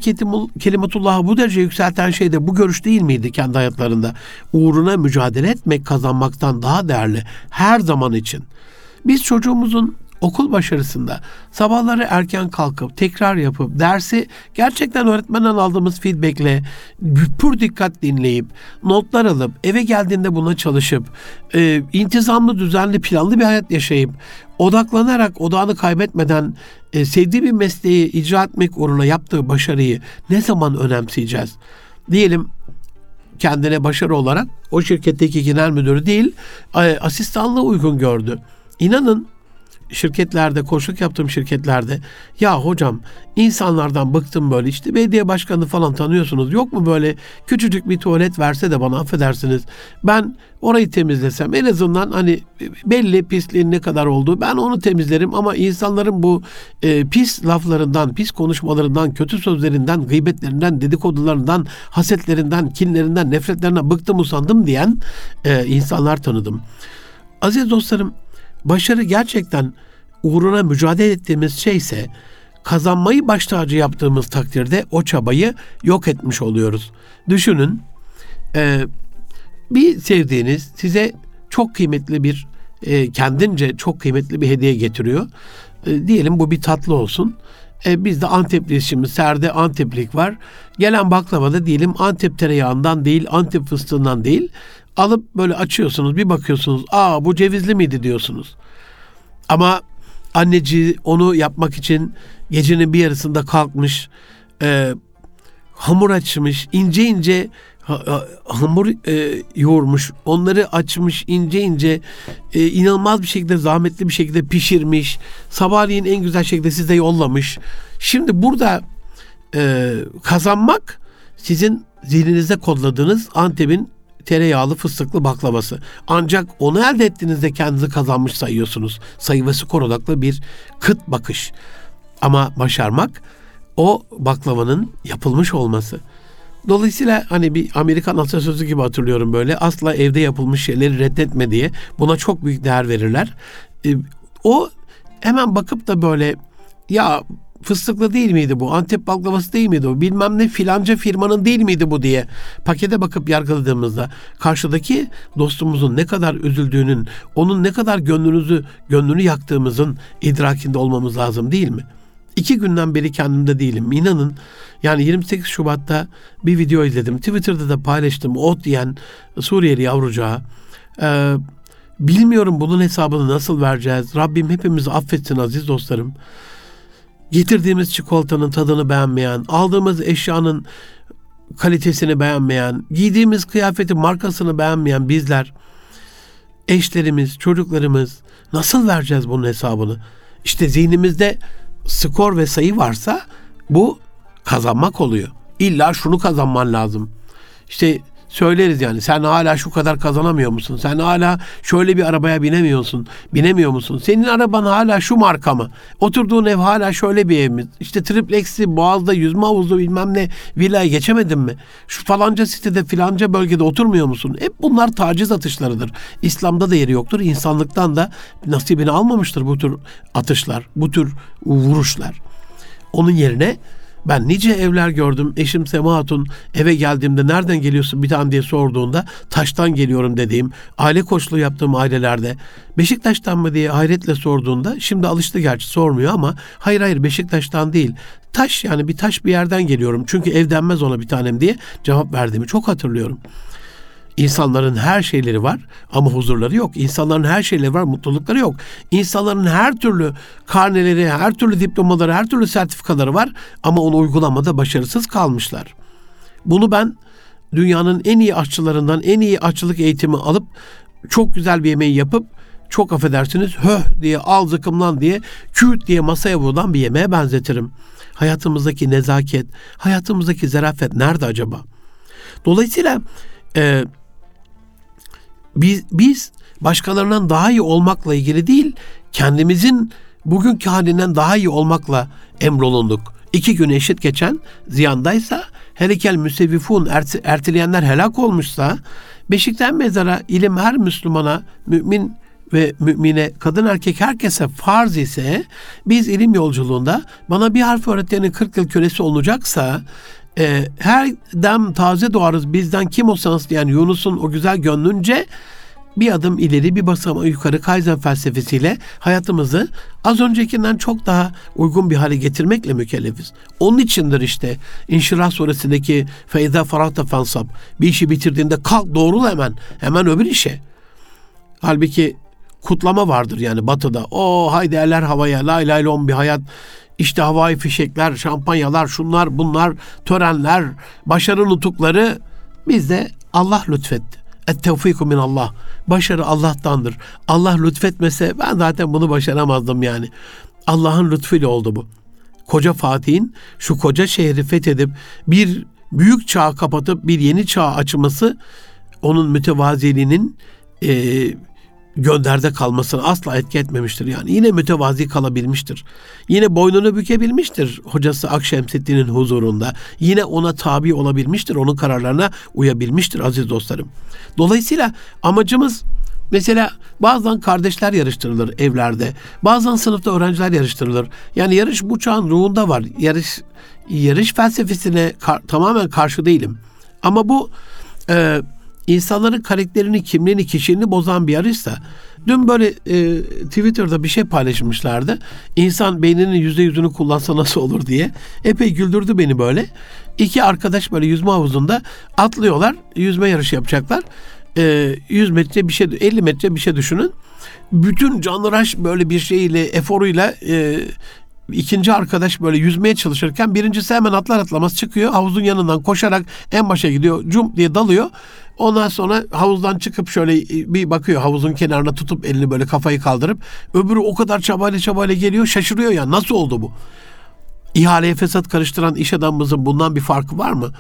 kelimetullah'ı bu derece yükselten şey de bu görüş değil miydi kendi hayatlarında? Uğruna mücadele etmek kazanmaktan daha değerli her zaman için. Biz çocuğumuzun okul başarısında sabahları erken kalkıp tekrar yapıp dersi gerçekten öğretmenden aldığımız feedbackle pür dikkat dinleyip notlar alıp eve geldiğinde buna çalışıp e, intizamlı düzenli planlı bir hayat yaşayıp odaklanarak odağını kaybetmeden e, sevdiği bir mesleği icra etmek uğruna yaptığı başarıyı ne zaman önemseyeceğiz? Diyelim kendine başarı olarak o şirketteki genel müdürü değil asistanlığı uygun gördü. İnanın şirketlerde, koçluk yaptığım şirketlerde ya hocam insanlardan bıktım böyle işte belediye başkanı falan tanıyorsunuz. Yok mu böyle küçücük bir tuvalet verse de bana affedersiniz. Ben orayı temizlesem en azından hani belli pisliğin ne kadar olduğu ben onu temizlerim ama insanların bu e, pis laflarından, pis konuşmalarından, kötü sözlerinden, gıybetlerinden, dedikodularından, hasetlerinden, kinlerinden, nefretlerinden bıktım usandım diyen e, insanlar tanıdım. Aziz dostlarım başarı gerçekten uğruna mücadele ettiğimiz şeyse kazanmayı baş tacı yaptığımız takdirde o çabayı yok etmiş oluyoruz. Düşünün e, bir sevdiğiniz size çok kıymetli bir e, kendince çok kıymetli bir hediye getiriyor. E, diyelim bu bir tatlı olsun. E, bizde Antep şimdi serde Anteplik var. Gelen baklava da diyelim Antep tereyağından değil, Antep fıstığından değil. Alıp böyle açıyorsunuz bir bakıyorsunuz. Aa bu cevizli miydi diyorsunuz. Ama anneci onu yapmak için gecenin bir yarısında kalkmış. E, hamur açmış. ince ince hamur e, yoğurmuş. Onları açmış ince ince e, inanılmaz bir şekilde zahmetli bir şekilde pişirmiş. Sabahleyin en güzel şekilde size yollamış. Şimdi burada e, kazanmak sizin zihninizde kodladığınız Antep'in tereyağlı fıstıklı baklavası. Ancak onu elde ettiğinizde kendinizi kazanmış sayıyorsunuz. Sayı ve skor odaklı bir kıt bakış. Ama başarmak o baklavanın yapılmış olması. Dolayısıyla hani bir Amerikan atasözü gibi hatırlıyorum böyle. Asla evde yapılmış şeyleri reddetme diye buna çok büyük değer verirler. E, o hemen bakıp da böyle ya fıstıklı değil miydi bu? Antep baklavası değil miydi bu? Bilmem ne filanca firmanın değil miydi bu diye pakete bakıp yargıladığımızda karşıdaki dostumuzun ne kadar üzüldüğünün, onun ne kadar gönlünüzü, gönlünü yaktığımızın idrakinde olmamız lazım değil mi? İki günden beri kendimde değilim. İnanın yani 28 Şubat'ta bir video izledim. Twitter'da da paylaştım. Ot diyen Suriyeli yavrucağa. Ee, bilmiyorum bunun hesabını nasıl vereceğiz. Rabbim hepimizi affetsin aziz dostlarım getirdiğimiz çikolatanın tadını beğenmeyen, aldığımız eşyanın kalitesini beğenmeyen, giydiğimiz kıyafetin markasını beğenmeyen bizler, eşlerimiz, çocuklarımız nasıl vereceğiz bunun hesabını? İşte zihnimizde skor ve sayı varsa bu kazanmak oluyor. İlla şunu kazanman lazım. İşte söyleriz yani sen hala şu kadar kazanamıyor musun? Sen hala şöyle bir arabaya binemiyorsun. Binemiyor musun? Senin araban hala şu marka mı? Oturduğun ev hala şöyle bir ev mi? İşte tripleksi, boğazda yüzme havuzlu bilmem ne vilaya geçemedin mi? Şu falanca sitede filanca bölgede oturmuyor musun? Hep bunlar taciz atışlarıdır. İslam'da da yeri yoktur. İnsanlıktan da nasibini almamıştır bu tür atışlar, bu tür vuruşlar. Onun yerine ben nice evler gördüm. Eşim Sema Hatun eve geldiğimde nereden geliyorsun bir tane diye sorduğunda taştan geliyorum dediğim, aile koçluğu yaptığım ailelerde Beşiktaş'tan mı diye hayretle sorduğunda şimdi alıştı gerçi sormuyor ama hayır hayır Beşiktaş'tan değil. Taş yani bir taş bir yerden geliyorum. Çünkü ev denmez ona bir tanem diye cevap verdiğimi çok hatırlıyorum. İnsanların her şeyleri var ama huzurları yok. İnsanların her şeyleri var, mutlulukları yok. İnsanların her türlü karneleri, her türlü diplomaları, her türlü sertifikaları var ama onu uygulamada başarısız kalmışlar. Bunu ben dünyanın en iyi aşçılarından en iyi aşçılık eğitimi alıp çok güzel bir yemeği yapıp çok affedersiniz höh diye al zıkımlan diye küt diye masaya vurulan bir yemeğe benzetirim. Hayatımızdaki nezaket, hayatımızdaki zarafet nerede acaba? Dolayısıyla e, biz, biz başkalarından daha iyi olmakla ilgili değil, kendimizin bugünkü halinden daha iyi olmakla emrolunduk. İki gün eşit geçen ziyandaysa, helikel müsevvifun erteleyenler helak olmuşsa, beşikten mezara ilim her Müslümana, mümin ve mümine, kadın erkek herkese farz ise biz ilim yolculuğunda bana bir harf öğretenin 40 yıl kölesi olacaksa e, her dem taze doğarız bizden kim olsanız diyen Yunus'un o güzel gönlünce bir adım ileri bir basamağı yukarı Kaizen felsefesiyle hayatımızı az öncekinden çok daha uygun bir hale getirmekle mükellefiz. Onun içindir işte İnşirah suresindeki feyza farahta fansab bir işi bitirdiğinde kalk doğrul hemen hemen öbür işe. Halbuki kutlama vardır yani batıda. O haydi eller havaya la ilahe illallah bir hayat. İşte havai fişekler, şampanyalar, şunlar bunlar, törenler, başarı nutukları bizde Allah lütfetti. Et tevfiku min Allah. Başarı Allah'tandır. Allah lütfetmese ben zaten bunu başaramazdım yani. Allah'ın lütfuyla oldu bu. Koca Fatih'in şu koca şehri fethedip bir büyük çağ kapatıp bir yeni çağ açması onun mütevaziliğinin e, gönderde kalmasını asla etki etmemiştir. Yani yine mütevazi kalabilmiştir. Yine boynunu bükebilmiştir hocası Akşemseddin'in huzurunda. Yine ona tabi olabilmiştir. Onun kararlarına uyabilmiştir aziz dostlarım. Dolayısıyla amacımız Mesela bazen kardeşler yarıştırılır evlerde. Bazen sınıfta öğrenciler yarıştırılır. Yani yarış bu çağın ruhunda var. Yarış yarış felsefesine kar, tamamen karşı değilim. Ama bu e, insanların karakterini, kimliğini, kişiliğini bozan bir yarışsa dün böyle e, Twitter'da bir şey paylaşmışlardı. İnsan beyninin yüzde yüzünü kullansa nasıl olur diye. Epey güldürdü beni böyle. İki arkadaş böyle yüzme havuzunda atlıyorlar. Yüzme yarışı yapacaklar. E, 100 metre bir şey, 50 metre bir şey düşünün. Bütün canlıraş böyle bir şeyle, eforuyla e, ikinci arkadaş böyle yüzmeye çalışırken birincisi hemen atlar atlamaz çıkıyor. Havuzun yanından koşarak en başa gidiyor. Cum diye dalıyor. Ondan sonra havuzdan çıkıp şöyle bir bakıyor havuzun kenarına tutup elini böyle kafayı kaldırıp öbürü o kadar çabayla çabayla geliyor şaşırıyor ya nasıl oldu bu? İhaleye fesat karıştıran iş adamımızın bundan bir farkı var mı?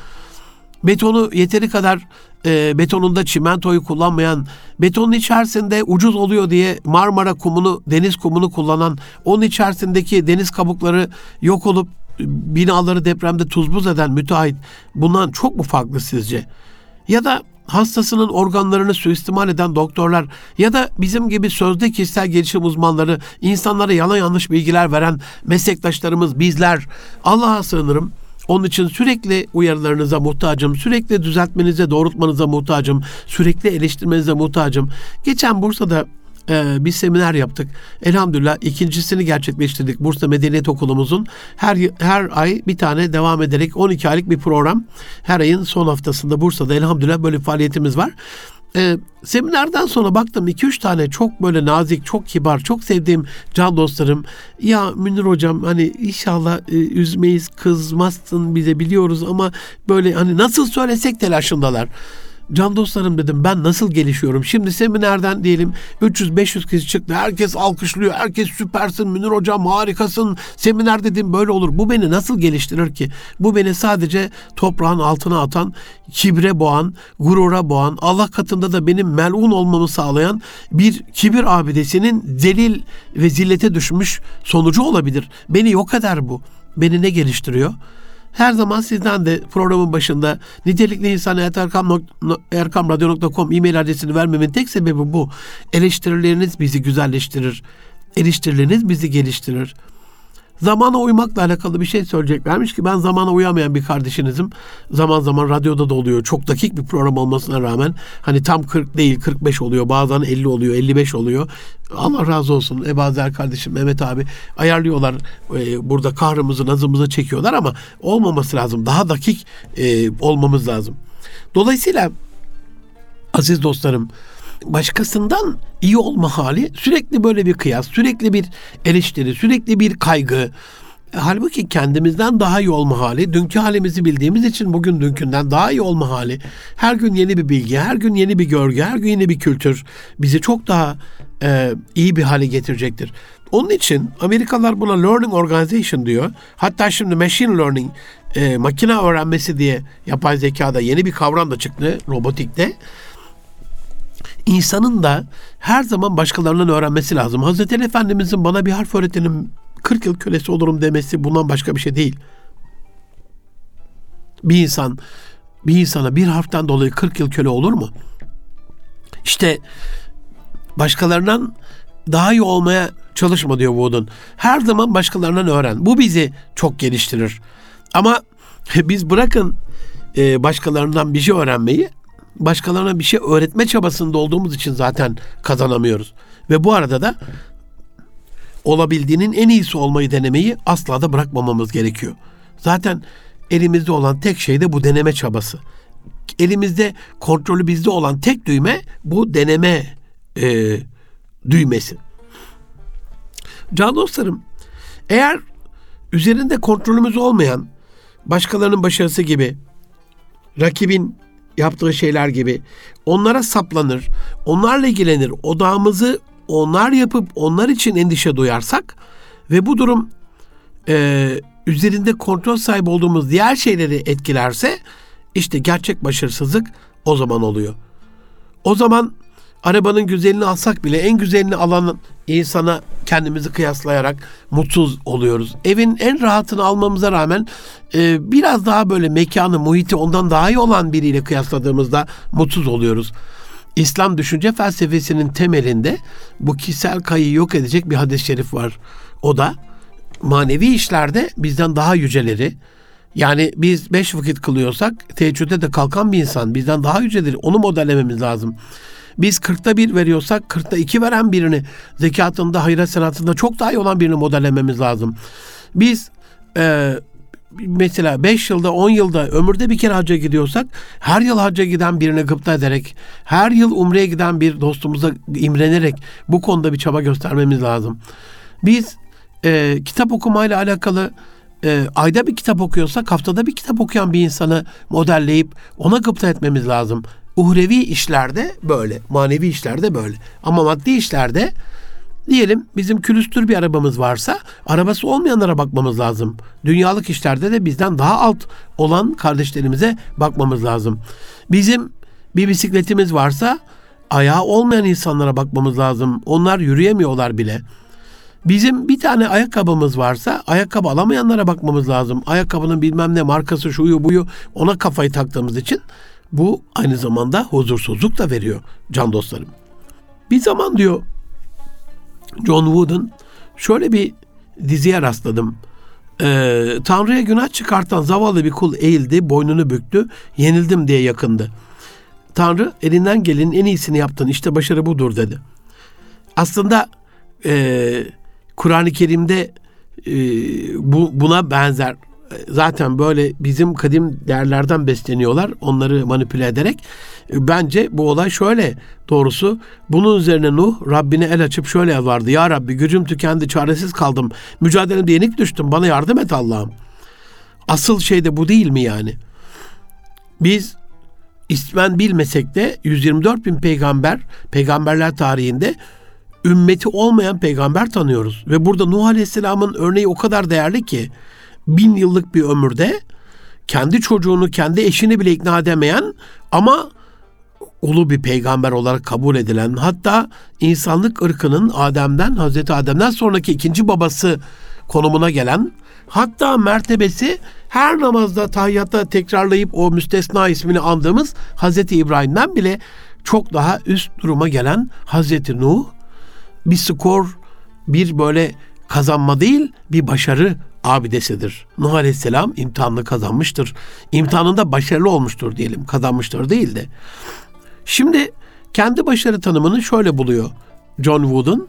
Betonu yeteri kadar e, betonunda çimentoyu kullanmayan, betonun içerisinde ucuz oluyor diye Marmara kumunu, deniz kumunu kullanan, onun içerisindeki deniz kabukları yok olup binaları depremde tuz buz eden müteahhit bundan çok mu farklı sizce? Ya da hastasının organlarını suistimal eden doktorlar ya da bizim gibi sözde kişisel gelişim uzmanları, insanlara yalan yanlış bilgiler veren meslektaşlarımız bizler Allah'a sığınırım onun için sürekli uyarılarınıza muhtacım, sürekli düzeltmenize, doğrultmanıza muhtacım, sürekli eleştirmenize muhtacım. Geçen Bursa'da e, bir seminer yaptık. Elhamdülillah ikincisini gerçekleştirdik. Bursa Medeniyet Okulumuzun her her ay bir tane devam ederek 12 aylık bir program. Her ayın son haftasında Bursa'da elhamdülillah böyle faaliyetimiz var. E, seminerden sonra baktım 2-3 tane çok böyle nazik, çok kibar, çok sevdiğim can dostlarım. Ya Münir hocam hani inşallah e, üzmeyiz, kızmazsın bize biliyoruz ama böyle hani nasıl söylesek telaşındalar. Can dostlarım dedim ben nasıl gelişiyorum? Şimdi seminerden diyelim 300-500 kişi çıktı. Herkes alkışlıyor. Herkes süpersin Münir hocam harikasın. Seminer dedim böyle olur. Bu beni nasıl geliştirir ki? Bu beni sadece toprağın altına atan, kibre boğan, gurura boğan, Allah katında da benim melun olmamı sağlayan bir kibir abidesinin zelil ve zillete düşmüş sonucu olabilir. Beni yok eder bu. Beni ne geliştiriyor? Her zaman sizden de programın başında nitelikli insan erkamradyo.com e-mail adresini vermemin tek sebebi bu. Eleştirileriniz bizi güzelleştirir. Eleştirileriniz bizi geliştirir zamana uymakla alakalı bir şey söyleyeceklermiş ki ben zamana uyamayan bir kardeşinizim. Zaman zaman radyoda da oluyor. Çok dakik bir program olmasına rağmen hani tam 40 değil 45 oluyor. Bazen 50 oluyor, 55 oluyor. Allah razı olsun. Ebazer kardeşim, Mehmet abi ayarlıyorlar. E, burada kahrımızı, nazımızı çekiyorlar ama olmaması lazım. Daha dakik e, olmamız lazım. Dolayısıyla aziz dostlarım başkasından iyi olma hali sürekli böyle bir kıyas, sürekli bir eleştiri, sürekli bir kaygı, E, halbuki kendimizden daha iyi olma hali, dünkü halimizi bildiğimiz için bugün dünkünden daha iyi olma hali, her gün yeni bir bilgi, her gün yeni bir görgü, her gün yeni bir kültür bizi çok daha e, iyi bir hale getirecektir. Onun için Amerikalılar buna learning organization diyor. Hatta şimdi machine learning, e, makine öğrenmesi diye yapay zekada yeni bir kavram da çıktı robotikte. İnsanın da her zaman başkalarından öğrenmesi lazım. Hazreti Ali Efendimizin bana bir harf öğretenin 40 yıl kölesi olurum demesi bundan başka bir şey değil. Bir insan bir insana bir harften dolayı 40 yıl köle olur mu? İşte başkalarından daha iyi olmaya çalışma diyor Wood'un. Her zaman başkalarından öğren. Bu bizi çok geliştirir. Ama biz bırakın e, başkalarından bir şey öğrenmeyi, başkalarına bir şey öğretme çabasında olduğumuz için zaten kazanamıyoruz. Ve bu arada da olabildiğinin en iyisi olmayı denemeyi asla da bırakmamamız gerekiyor. Zaten elimizde olan tek şey de bu deneme çabası. Elimizde kontrolü bizde olan tek düğme bu deneme e, düğmesi. Can dostlarım, eğer üzerinde kontrolümüz olmayan başkalarının başarısı gibi, rakibin yaptığı şeyler gibi onlara saplanır, onlarla ilgilenir, odağımızı onlar yapıp onlar için endişe duyarsak ve bu durum e, üzerinde kontrol sahibi olduğumuz diğer şeyleri etkilerse işte gerçek başarısızlık o zaman oluyor. O zaman arabanın güzelini alsak bile en güzelini alan insana kendimizi kıyaslayarak mutsuz oluyoruz. Evin en rahatını almamıza rağmen e, biraz daha böyle mekanı, muhiti ondan daha iyi olan biriyle kıyasladığımızda mutsuz oluyoruz. İslam düşünce felsefesinin temelinde bu kişisel kayı yok edecek bir hadis-i şerif var. O da manevi işlerde bizden daha yüceleri, yani biz beş vakit kılıyorsak teheccüde de kalkan bir insan bizden daha yücedir. Onu modellememiz lazım. Biz kırkta bir veriyorsak kırkta iki veren birini zekatında, hayra senatında çok daha iyi olan birini modellememiz lazım. Biz e, mesela 5 yılda 10 yılda ömürde bir kere hacca gidiyorsak her yıl hacca giden birine gıpta ederek her yıl umreye giden bir dostumuza imrenerek bu konuda bir çaba göstermemiz lazım. Biz e, kitap okumayla alakalı e, ayda bir kitap okuyorsak haftada bir kitap okuyan bir insanı modelleyip ona gıpta etmemiz lazım. Uhrevi işlerde böyle, manevi işlerde böyle. Ama maddi işlerde diyelim bizim külüstür bir arabamız varsa arabası olmayanlara bakmamız lazım. Dünyalık işlerde de bizden daha alt olan kardeşlerimize bakmamız lazım. Bizim bir bisikletimiz varsa ayağı olmayan insanlara bakmamız lazım. Onlar yürüyemiyorlar bile. Bizim bir tane ayakkabımız varsa ayakkabı alamayanlara bakmamız lazım. Ayakkabının bilmem ne markası şuyu buyu ona kafayı taktığımız için bu aynı zamanda huzursuzluk da veriyor can dostlarım. Bir zaman diyor John Wooden şöyle bir diziye rastladım. Ee, Tanrı'ya günah çıkartan zavallı bir kul eğildi, boynunu büktü, yenildim diye yakındı. Tanrı elinden gelenin en iyisini yaptın, işte başarı budur dedi. Aslında e, Kur'an-ı Kerim'de e, bu, buna benzer zaten böyle bizim kadim değerlerden besleniyorlar onları manipüle ederek. Bence bu olay şöyle doğrusu bunun üzerine Nuh Rabbine el açıp şöyle yalvardı. Ya Rabbi gücüm tükendi çaresiz kaldım. Mücadelemde yenik düştüm bana yardım et Allah'ım. Asıl şey de bu değil mi yani? Biz ismen bilmesek de 124 bin peygamber, peygamberler tarihinde ümmeti olmayan peygamber tanıyoruz. Ve burada Nuh Aleyhisselam'ın örneği o kadar değerli ki bin yıllık bir ömürde kendi çocuğunu, kendi eşini bile ikna edemeyen ama ulu bir peygamber olarak kabul edilen hatta insanlık ırkının Adem'den, Hazreti Adem'den sonraki ikinci babası konumuna gelen hatta mertebesi her namazda tahiyyatta tekrarlayıp o müstesna ismini andığımız Hazreti İbrahim'den bile çok daha üst duruma gelen Hazreti Nuh bir skor, bir böyle kazanma değil bir başarı abidesidir. Nuh Aleyhisselam imtihanını kazanmıştır. İmtihanında başarılı olmuştur diyelim. Kazanmıştır değil de. Şimdi kendi başarı tanımını şöyle buluyor John Wooden.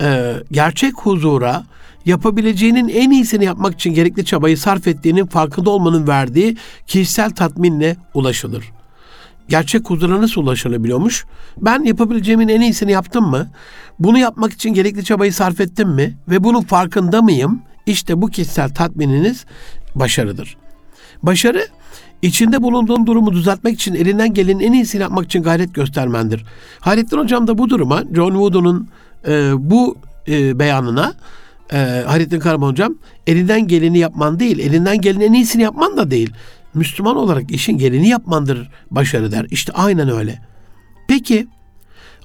E, gerçek huzura yapabileceğinin en iyisini yapmak için gerekli çabayı sarf ettiğinin farkında olmanın verdiği kişisel tatminle ulaşılır. Gerçek huzura nasıl ulaşılabiliyormuş? Ben yapabileceğimin en iyisini yaptım mı? Bunu yapmak için gerekli çabayı sarf ettim mi? Ve bunun farkında mıyım? İşte bu kişisel tatmininiz başarıdır. Başarı içinde bulunduğun durumu düzeltmek için elinden gelenin en iyisini yapmak için gayret göstermendir. Hayrettin Hocam da bu duruma John Wooden'un e, bu e, beyanına e, Hayrettin Karaman Hocam elinden geleni yapman değil, elinden gelenin en iyisini yapman da değil. Müslüman olarak işin geleni yapmandır başarı der. İşte aynen öyle. Peki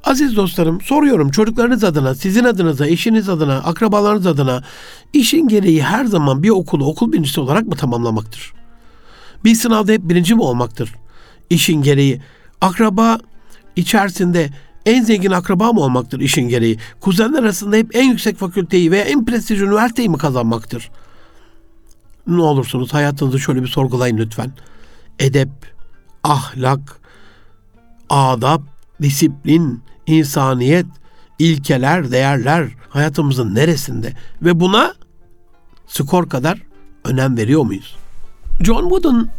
aziz dostlarım soruyorum çocuklarınız adına, sizin adınıza, eşiniz adına, akrabalarınız adına işin gereği her zaman bir okulu okul birincisi olarak mı tamamlamaktır? Bir sınavda hep birinci mi olmaktır? İşin gereği akraba içerisinde en zengin akraba mı olmaktır işin gereği? Kuzenler arasında hep en yüksek fakülteyi veya en prestijli üniversiteyi mi kazanmaktır? Ne olursunuz hayatınızı şöyle bir sorgulayın lütfen. Edep, ahlak, adab, disiplin, insaniyet, ilkeler, değerler hayatımızın neresinde? Ve buna skor kadar önem veriyor muyuz? John Wooden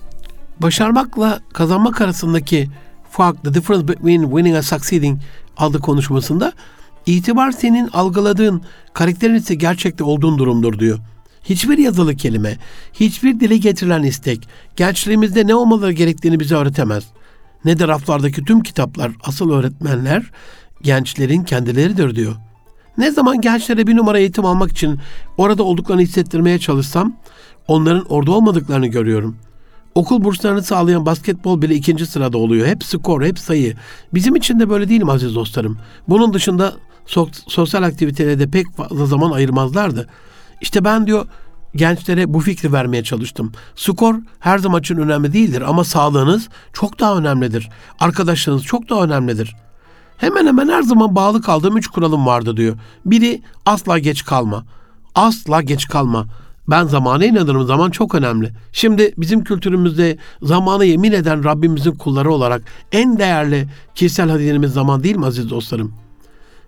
başarmakla kazanmak arasındaki fark, the difference between winning and succeeding adlı konuşmasında itibar senin algıladığın karakterin ise gerçekte olduğun durumdur diyor. Hiçbir yazılı kelime, hiçbir dile getirilen istek gençliğimizde ne olmaları gerektiğini bize öğretemez. Ne de raflardaki tüm kitaplar, asıl öğretmenler gençlerin kendileridir diyor. Ne zaman gençlere bir numara eğitim almak için orada olduklarını hissettirmeye çalışsam onların orada olmadıklarını görüyorum. Okul burslarını sağlayan basketbol bile ikinci sırada oluyor. Hep skor, hep sayı. Bizim için de böyle değil mi aziz dostlarım? Bunun dışında so- sosyal aktivitelere de pek fazla zaman ayırmazlardı. İşte ben diyor gençlere bu fikri vermeye çalıştım. Skor her zaman için önemli değildir ama sağlığınız çok daha önemlidir. Arkadaşlarınız çok daha önemlidir. Hemen hemen her zaman bağlı kaldığım üç kuralım vardı diyor. Biri asla geç kalma. Asla geç kalma. Ben zamana inanırım. Zaman çok önemli. Şimdi bizim kültürümüzde zamanı yemin eden Rabbimizin kulları olarak en değerli kişisel hazinemiz zaman değil mi aziz dostlarım?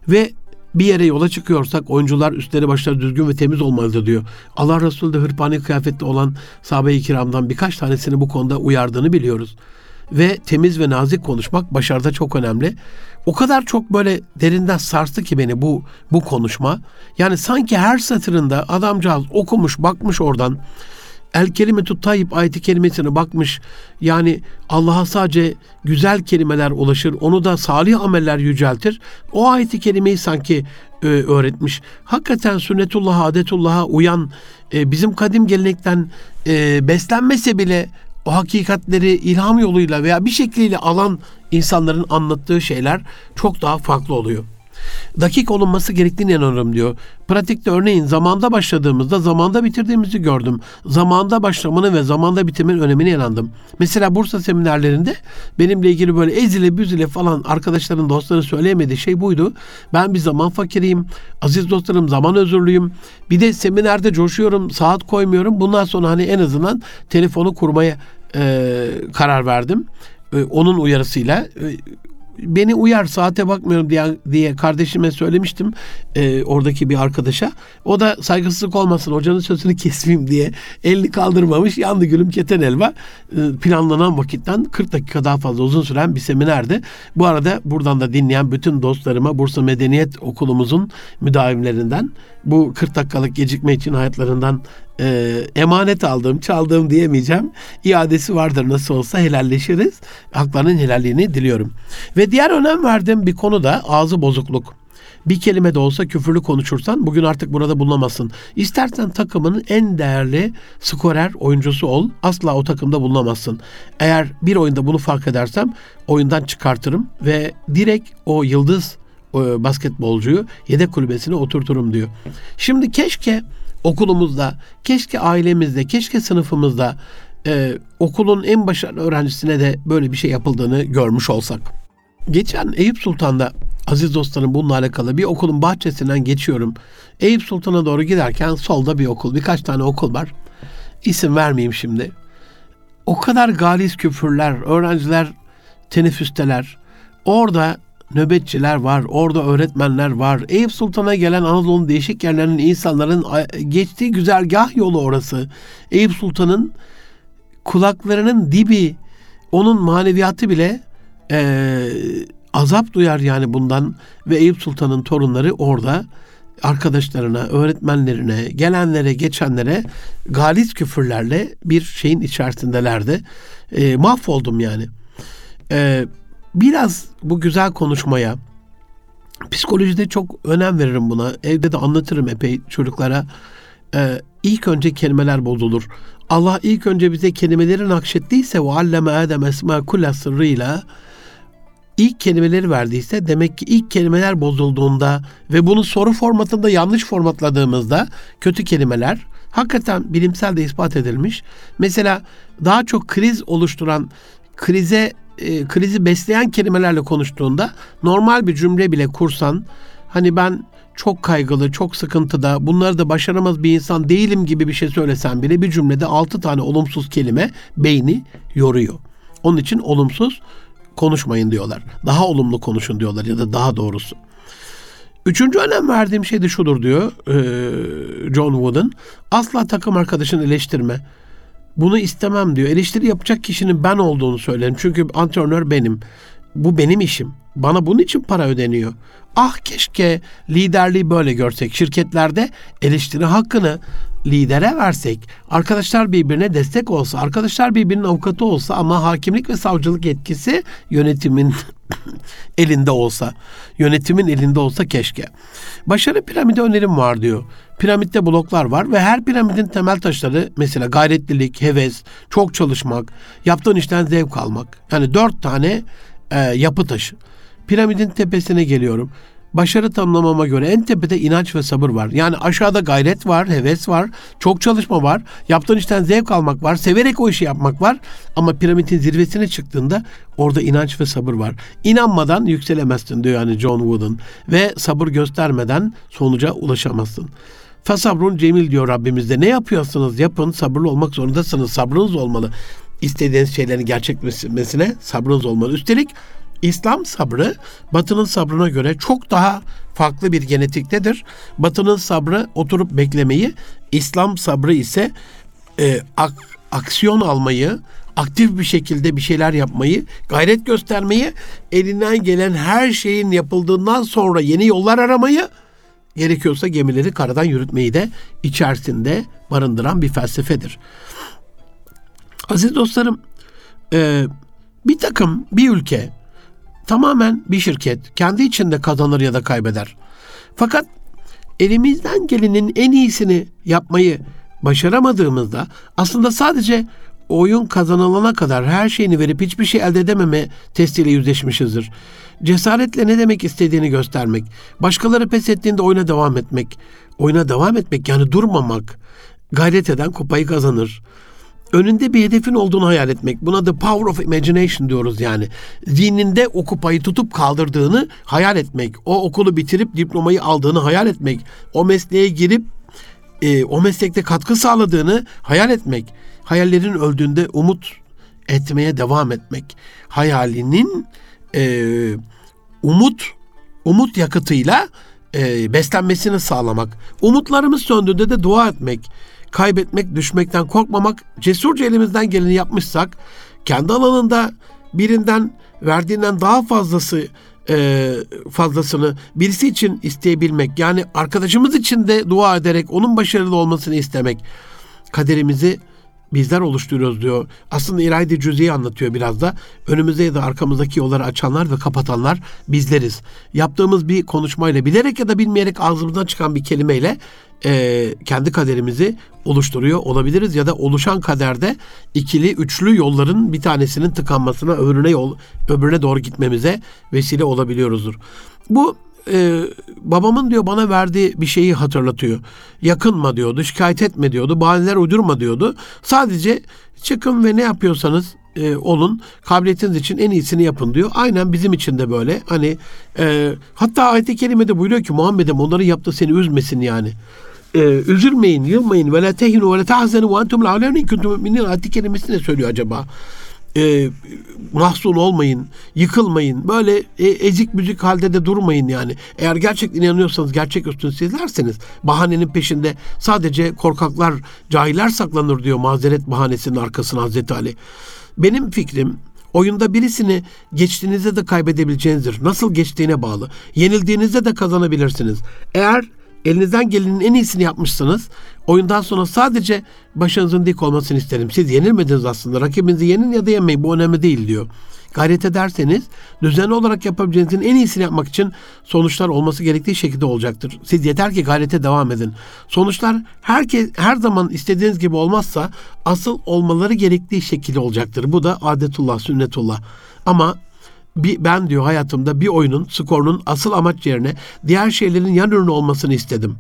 Ve bir yere yola çıkıyorsak oyuncular üstleri başları düzgün ve temiz olmalıdır diyor. Allah Resulü de hırpani kıyafette olan sahabe-i kiramdan birkaç tanesini bu konuda uyardığını biliyoruz. Ve temiz ve nazik konuşmak başarıda çok önemli. O kadar çok böyle derinden sarstı ki beni bu bu konuşma. Yani sanki her satırında adamcağız okumuş, bakmış oradan. El kelimetü tayyip ayeti kelimesine bakmış. Yani Allah'a sadece güzel kelimeler ulaşır. Onu da salih ameller yüceltir. O ayeti kelimeyi sanki e, öğretmiş. Hakikaten sünnetullah'a, adetullah'a uyan e, bizim kadim gelenekten e, beslenmese bile o hakikatleri ilham yoluyla veya bir şekliyle alan insanların anlattığı şeyler çok daha farklı oluyor. Dakik olunması gerektiğini inanıyorum diyor. Pratikte örneğin zamanda başladığımızda zamanda bitirdiğimizi gördüm. Zamanda başlamanın ve zamanda bitirmenin önemine inandım. Mesela Bursa seminerlerinde benimle ilgili böyle ezile büzile falan arkadaşların dostların söyleyemediği şey buydu. Ben bir zaman fakiriyim. Aziz dostlarım zaman özürlüyüm. Bir de seminerde coşuyorum. Saat koymuyorum. Bundan sonra hani en azından telefonu kurmaya e, karar verdim. E, onun uyarısıyla e, beni uyar saate bakmıyorum diye, diye kardeşime söylemiştim e, oradaki bir arkadaşa. O da saygısızlık olmasın hocanın sözünü kesmeyeyim diye elini kaldırmamış yandı gülüm keten elma. E, planlanan vakitten 40 dakika daha fazla uzun süren bir seminerdi. Bu arada buradan da dinleyen bütün dostlarıma Bursa Medeniyet Okulumuzun müdavimlerinden bu 40 dakikalık gecikme için hayatlarından e, emanet aldığım, çaldığım diyemeyeceğim. İadesi vardır nasıl olsa helalleşiriz. Haklarının helalliğini diliyorum. Ve diğer önem verdiğim bir konu da ağzı bozukluk. Bir kelime de olsa küfürlü konuşursan bugün artık burada bulunamazsın. İstersen takımının en değerli skorer oyuncusu ol. Asla o takımda bulunamazsın. Eğer bir oyunda bunu fark edersem oyundan çıkartırım ve direkt o yıldız o basketbolcuyu yedek kulübesine oturturum diyor. Şimdi keşke okulumuzda, keşke ailemizde, keşke sınıfımızda e, okulun en başarılı öğrencisine de böyle bir şey yapıldığını görmüş olsak. Geçen Eyüp Sultan'da aziz dostlarım bununla alakalı bir okulun bahçesinden geçiyorum. Eyüp Sultan'a doğru giderken solda bir okul, birkaç tane okul var. İsim vermeyeyim şimdi. O kadar galis küfürler, öğrenciler teneffüsteler. Orada nöbetçiler var, orada öğretmenler var. Eyüp Sultan'a gelen Anadolu'nun değişik yerlerinin insanların geçtiği güzergah yolu orası. Eyüp Sultan'ın kulaklarının dibi, onun maneviyatı bile e, azap duyar yani bundan ve Eyüp Sultan'ın torunları orada arkadaşlarına, öğretmenlerine, gelenlere, geçenlere galis küfürlerle bir şeyin içerisindelerdi. E, mahvoldum yani. E, biraz bu güzel konuşmaya, psikolojide çok önem veririm buna. Evde de anlatırım epey çocuklara. E, ilk önce kelimeler bozulur. Allah ilk önce bize kelimeleri nakşettiyse ve alleme Adem esma kulla sırrıyla ilk kelimeleri verdiyse demek ki ilk kelimeler bozulduğunda ve bunu soru formatında yanlış formatladığımızda kötü kelimeler hakikaten bilimsel de ispat edilmiş. Mesela daha çok kriz oluşturan krize e, krizi besleyen kelimelerle konuştuğunda normal bir cümle bile kursan hani ben çok kaygılı, çok sıkıntıda, bunları da başaramaz bir insan değilim gibi bir şey söylesen bile bir cümlede altı tane olumsuz kelime beyni yoruyor. Onun için olumsuz konuşmayın diyorlar. Daha olumlu konuşun diyorlar ya da daha doğrusu. Üçüncü önem verdiğim şey de şudur diyor e, John Wooden. Asla takım arkadaşını eleştirme. Bunu istemem diyor. Eleştiri yapacak kişinin ben olduğunu söylerim. Çünkü antrenör benim. Bu benim işim. Bana bunun için para ödeniyor. Ah keşke liderliği böyle görsek. Şirketlerde eleştiri hakkını lidere versek. Arkadaşlar birbirine destek olsa. Arkadaşlar birbirinin avukatı olsa ama hakimlik ve savcılık etkisi yönetimin elinde olsa. Yönetimin elinde olsa keşke. Başarı piramidi önerim var diyor. Piramitte bloklar var ve her piramidin temel taşları mesela gayretlilik, heves, çok çalışmak, yaptığın işten zevk almak. Yani dört tane e, yapı taşı. Piramidin tepesine geliyorum. Başarı tanımlamama göre en tepede inanç ve sabır var. Yani aşağıda gayret var, heves var, çok çalışma var, yaptığın işten zevk almak var, severek o işi yapmak var. Ama piramidin zirvesine çıktığında orada inanç ve sabır var. İnanmadan yükselemezsin diyor yani John Wooden. Ve sabır göstermeden sonuca ulaşamazsın. Fasabrun cemil diyor Rabbimizde. Ne yapıyorsunuz yapın sabırlı olmak zorundasınız. Sabrınız olmalı. İstediğiniz şeylerin gerçekleşmesine sabrınız olmalı. Üstelik İslam sabrı Batı'nın sabrına göre çok daha farklı bir genetiktedir. Batı'nın sabrı oturup beklemeyi, İslam sabrı ise e, ak, aksiyon almayı, aktif bir şekilde bir şeyler yapmayı, gayret göstermeyi, elinden gelen her şeyin yapıldığından sonra yeni yollar aramayı, gerekiyorsa gemileri karadan yürütmeyi de içerisinde barındıran bir felsefedir. Aziz dostlarım, e, bir takım, bir ülke tamamen bir şirket kendi içinde kazanır ya da kaybeder. Fakat elimizden gelenin en iyisini yapmayı başaramadığımızda aslında sadece oyun kazanılana kadar her şeyini verip hiçbir şey elde edememe testiyle yüzleşmişizdir. Cesaretle ne demek istediğini göstermek, başkaları pes ettiğinde oyuna devam etmek, oyuna devam etmek yani durmamak, gayret eden kupayı kazanır önünde bir hedefin olduğunu hayal etmek. Buna the power of imagination diyoruz yani. Zihninde o kupayı tutup kaldırdığını hayal etmek. O okulu bitirip diplomayı aldığını hayal etmek. O mesleğe girip e, o meslekte katkı sağladığını hayal etmek. Hayallerin öldüğünde umut etmeye devam etmek. Hayalinin e, umut umut yakıtıyla e, beslenmesini sağlamak. Umutlarımız söndüğünde de dua etmek kaybetmek, düşmekten korkmamak, cesurca elimizden geleni yapmışsak, kendi alanında birinden verdiğinden daha fazlası e, fazlasını birisi için isteyebilmek, yani arkadaşımız için de dua ederek onun başarılı olmasını istemek, kaderimizi bizler oluşturuyoruz diyor. Aslında irade cüziyi anlatıyor biraz da. Önümüzde ya da arkamızdaki yolları açanlar ve kapatanlar bizleriz. Yaptığımız bir konuşmayla bilerek ya da bilmeyerek ağzımızdan çıkan bir kelimeyle e, kendi kaderimizi oluşturuyor olabiliriz ya da oluşan kaderde ikili üçlü yolların bir tanesinin tıkanmasına öbürüne yol öbürüne doğru gitmemize vesile olabiliyoruzdur. Bu e, babamın diyor bana verdiği bir şeyi hatırlatıyor. Yakınma diyordu, şikayet etme diyordu, bahaneler uydurma diyordu. Sadece çıkın ve ne yapıyorsanız e, olun, kabiliyetiniz için en iyisini yapın diyor. Aynen bizim için de böyle. Hani e, hatta ayet-i kerimede buyuruyor ki Muhammed'im onların yaptığı seni üzmesin yani e, üzülmeyin, yılmayın ve la tehinu ve la tahzenu ve entum la'alevne in kuntum müminin ayet kelimesi ne söylüyor acaba? E, mahzun olmayın, yıkılmayın, böyle e, ezik büzük halde de durmayın yani. Eğer gerçekten inanıyorsanız, gerçek üstünü sizlerseniz bahanenin peşinde sadece korkaklar, cahiller saklanır diyor mazeret bahanesinin arkasına Hazreti Ali. Benim fikrim Oyunda birisini geçtiğinizde de kaybedebileceğinizdir. Nasıl geçtiğine bağlı. Yenildiğinizde de kazanabilirsiniz. Eğer Elinizden gelenin en iyisini yapmışsınız. Oyundan sonra sadece başınızın dik olmasını isterim. Siz yenilmediniz aslında. Rakibinizi yenin ya da yenmeyin. Bu önemli değil diyor. Gayret ederseniz düzenli olarak yapabileceğinizin en iyisini yapmak için sonuçlar olması gerektiği şekilde olacaktır. Siz yeter ki gayrete devam edin. Sonuçlar herkes her zaman istediğiniz gibi olmazsa asıl olmaları gerektiği şekilde olacaktır. Bu da adetullah, sünnetullah. Ama bir, ben diyor hayatımda bir oyunun skorunun asıl amaç yerine diğer şeylerin yan ürünü olmasını istedim.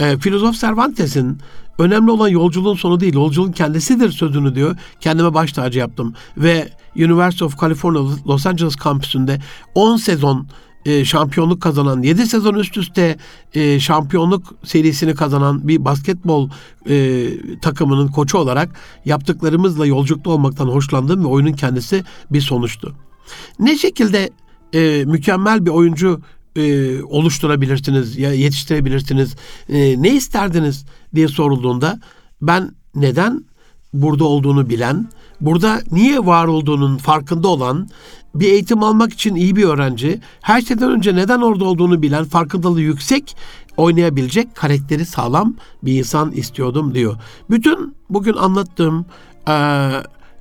E, Filozof Cervantes'in önemli olan yolculuğun sonu değil, yolculuğun kendisidir sözünü diyor. Kendime baş tacı yaptım. Ve University of California Los Angeles kampüsünde 10 sezon e, şampiyonluk kazanan, 7 sezon üst üste e, şampiyonluk serisini kazanan bir basketbol e, takımının koçu olarak yaptıklarımızla yolculukta olmaktan hoşlandığım ve oyunun kendisi bir sonuçtu. Ne şekilde e, mükemmel bir oyuncu e, oluşturabilirsiniz ya yetiştirebilirsiniz e, ne isterdiniz diye sorulduğunda ben neden burada olduğunu bilen burada niye var olduğunun farkında olan bir eğitim almak için iyi bir öğrenci her şeyden önce neden orada olduğunu bilen farkındalığı yüksek oynayabilecek karakteri sağlam bir insan istiyordum diyor. Bütün bugün anlattığım e,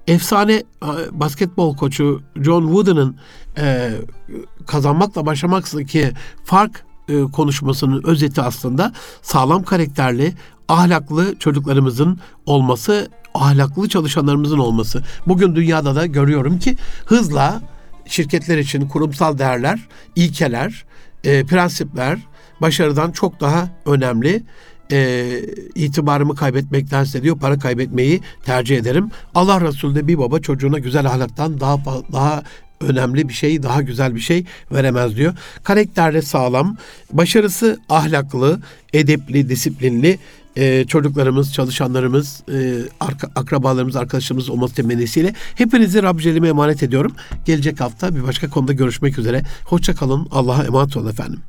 efsane e, basketbol koçu John Wooden'ın e, kazanmakla başlamaktaki fark e, konuşmasının özeti aslında sağlam karakterli, ahlaklı çocuklarımızın olması, ahlaklı çalışanlarımızın olması. Bugün dünyada da görüyorum ki hızla şirketler için kurumsal değerler, ilkeler, e, prensipler başarıdan çok daha önemli e, itibarımı kaybetmektense diyor para kaybetmeyi tercih ederim. Allah Resulü de bir baba çocuğuna güzel ahlaktan daha daha önemli bir şey, daha güzel bir şey veremez diyor. Karakterli sağlam, başarısı ahlaklı, edepli, disiplinli e, çocuklarımız, çalışanlarımız, e, arka, akrabalarımız, arkadaşlarımız olması temennisiyle hepinizi Rabcelime emanet ediyorum. Gelecek hafta bir başka konuda görüşmek üzere. Hoşça kalın. Allah'a emanet olun efendim.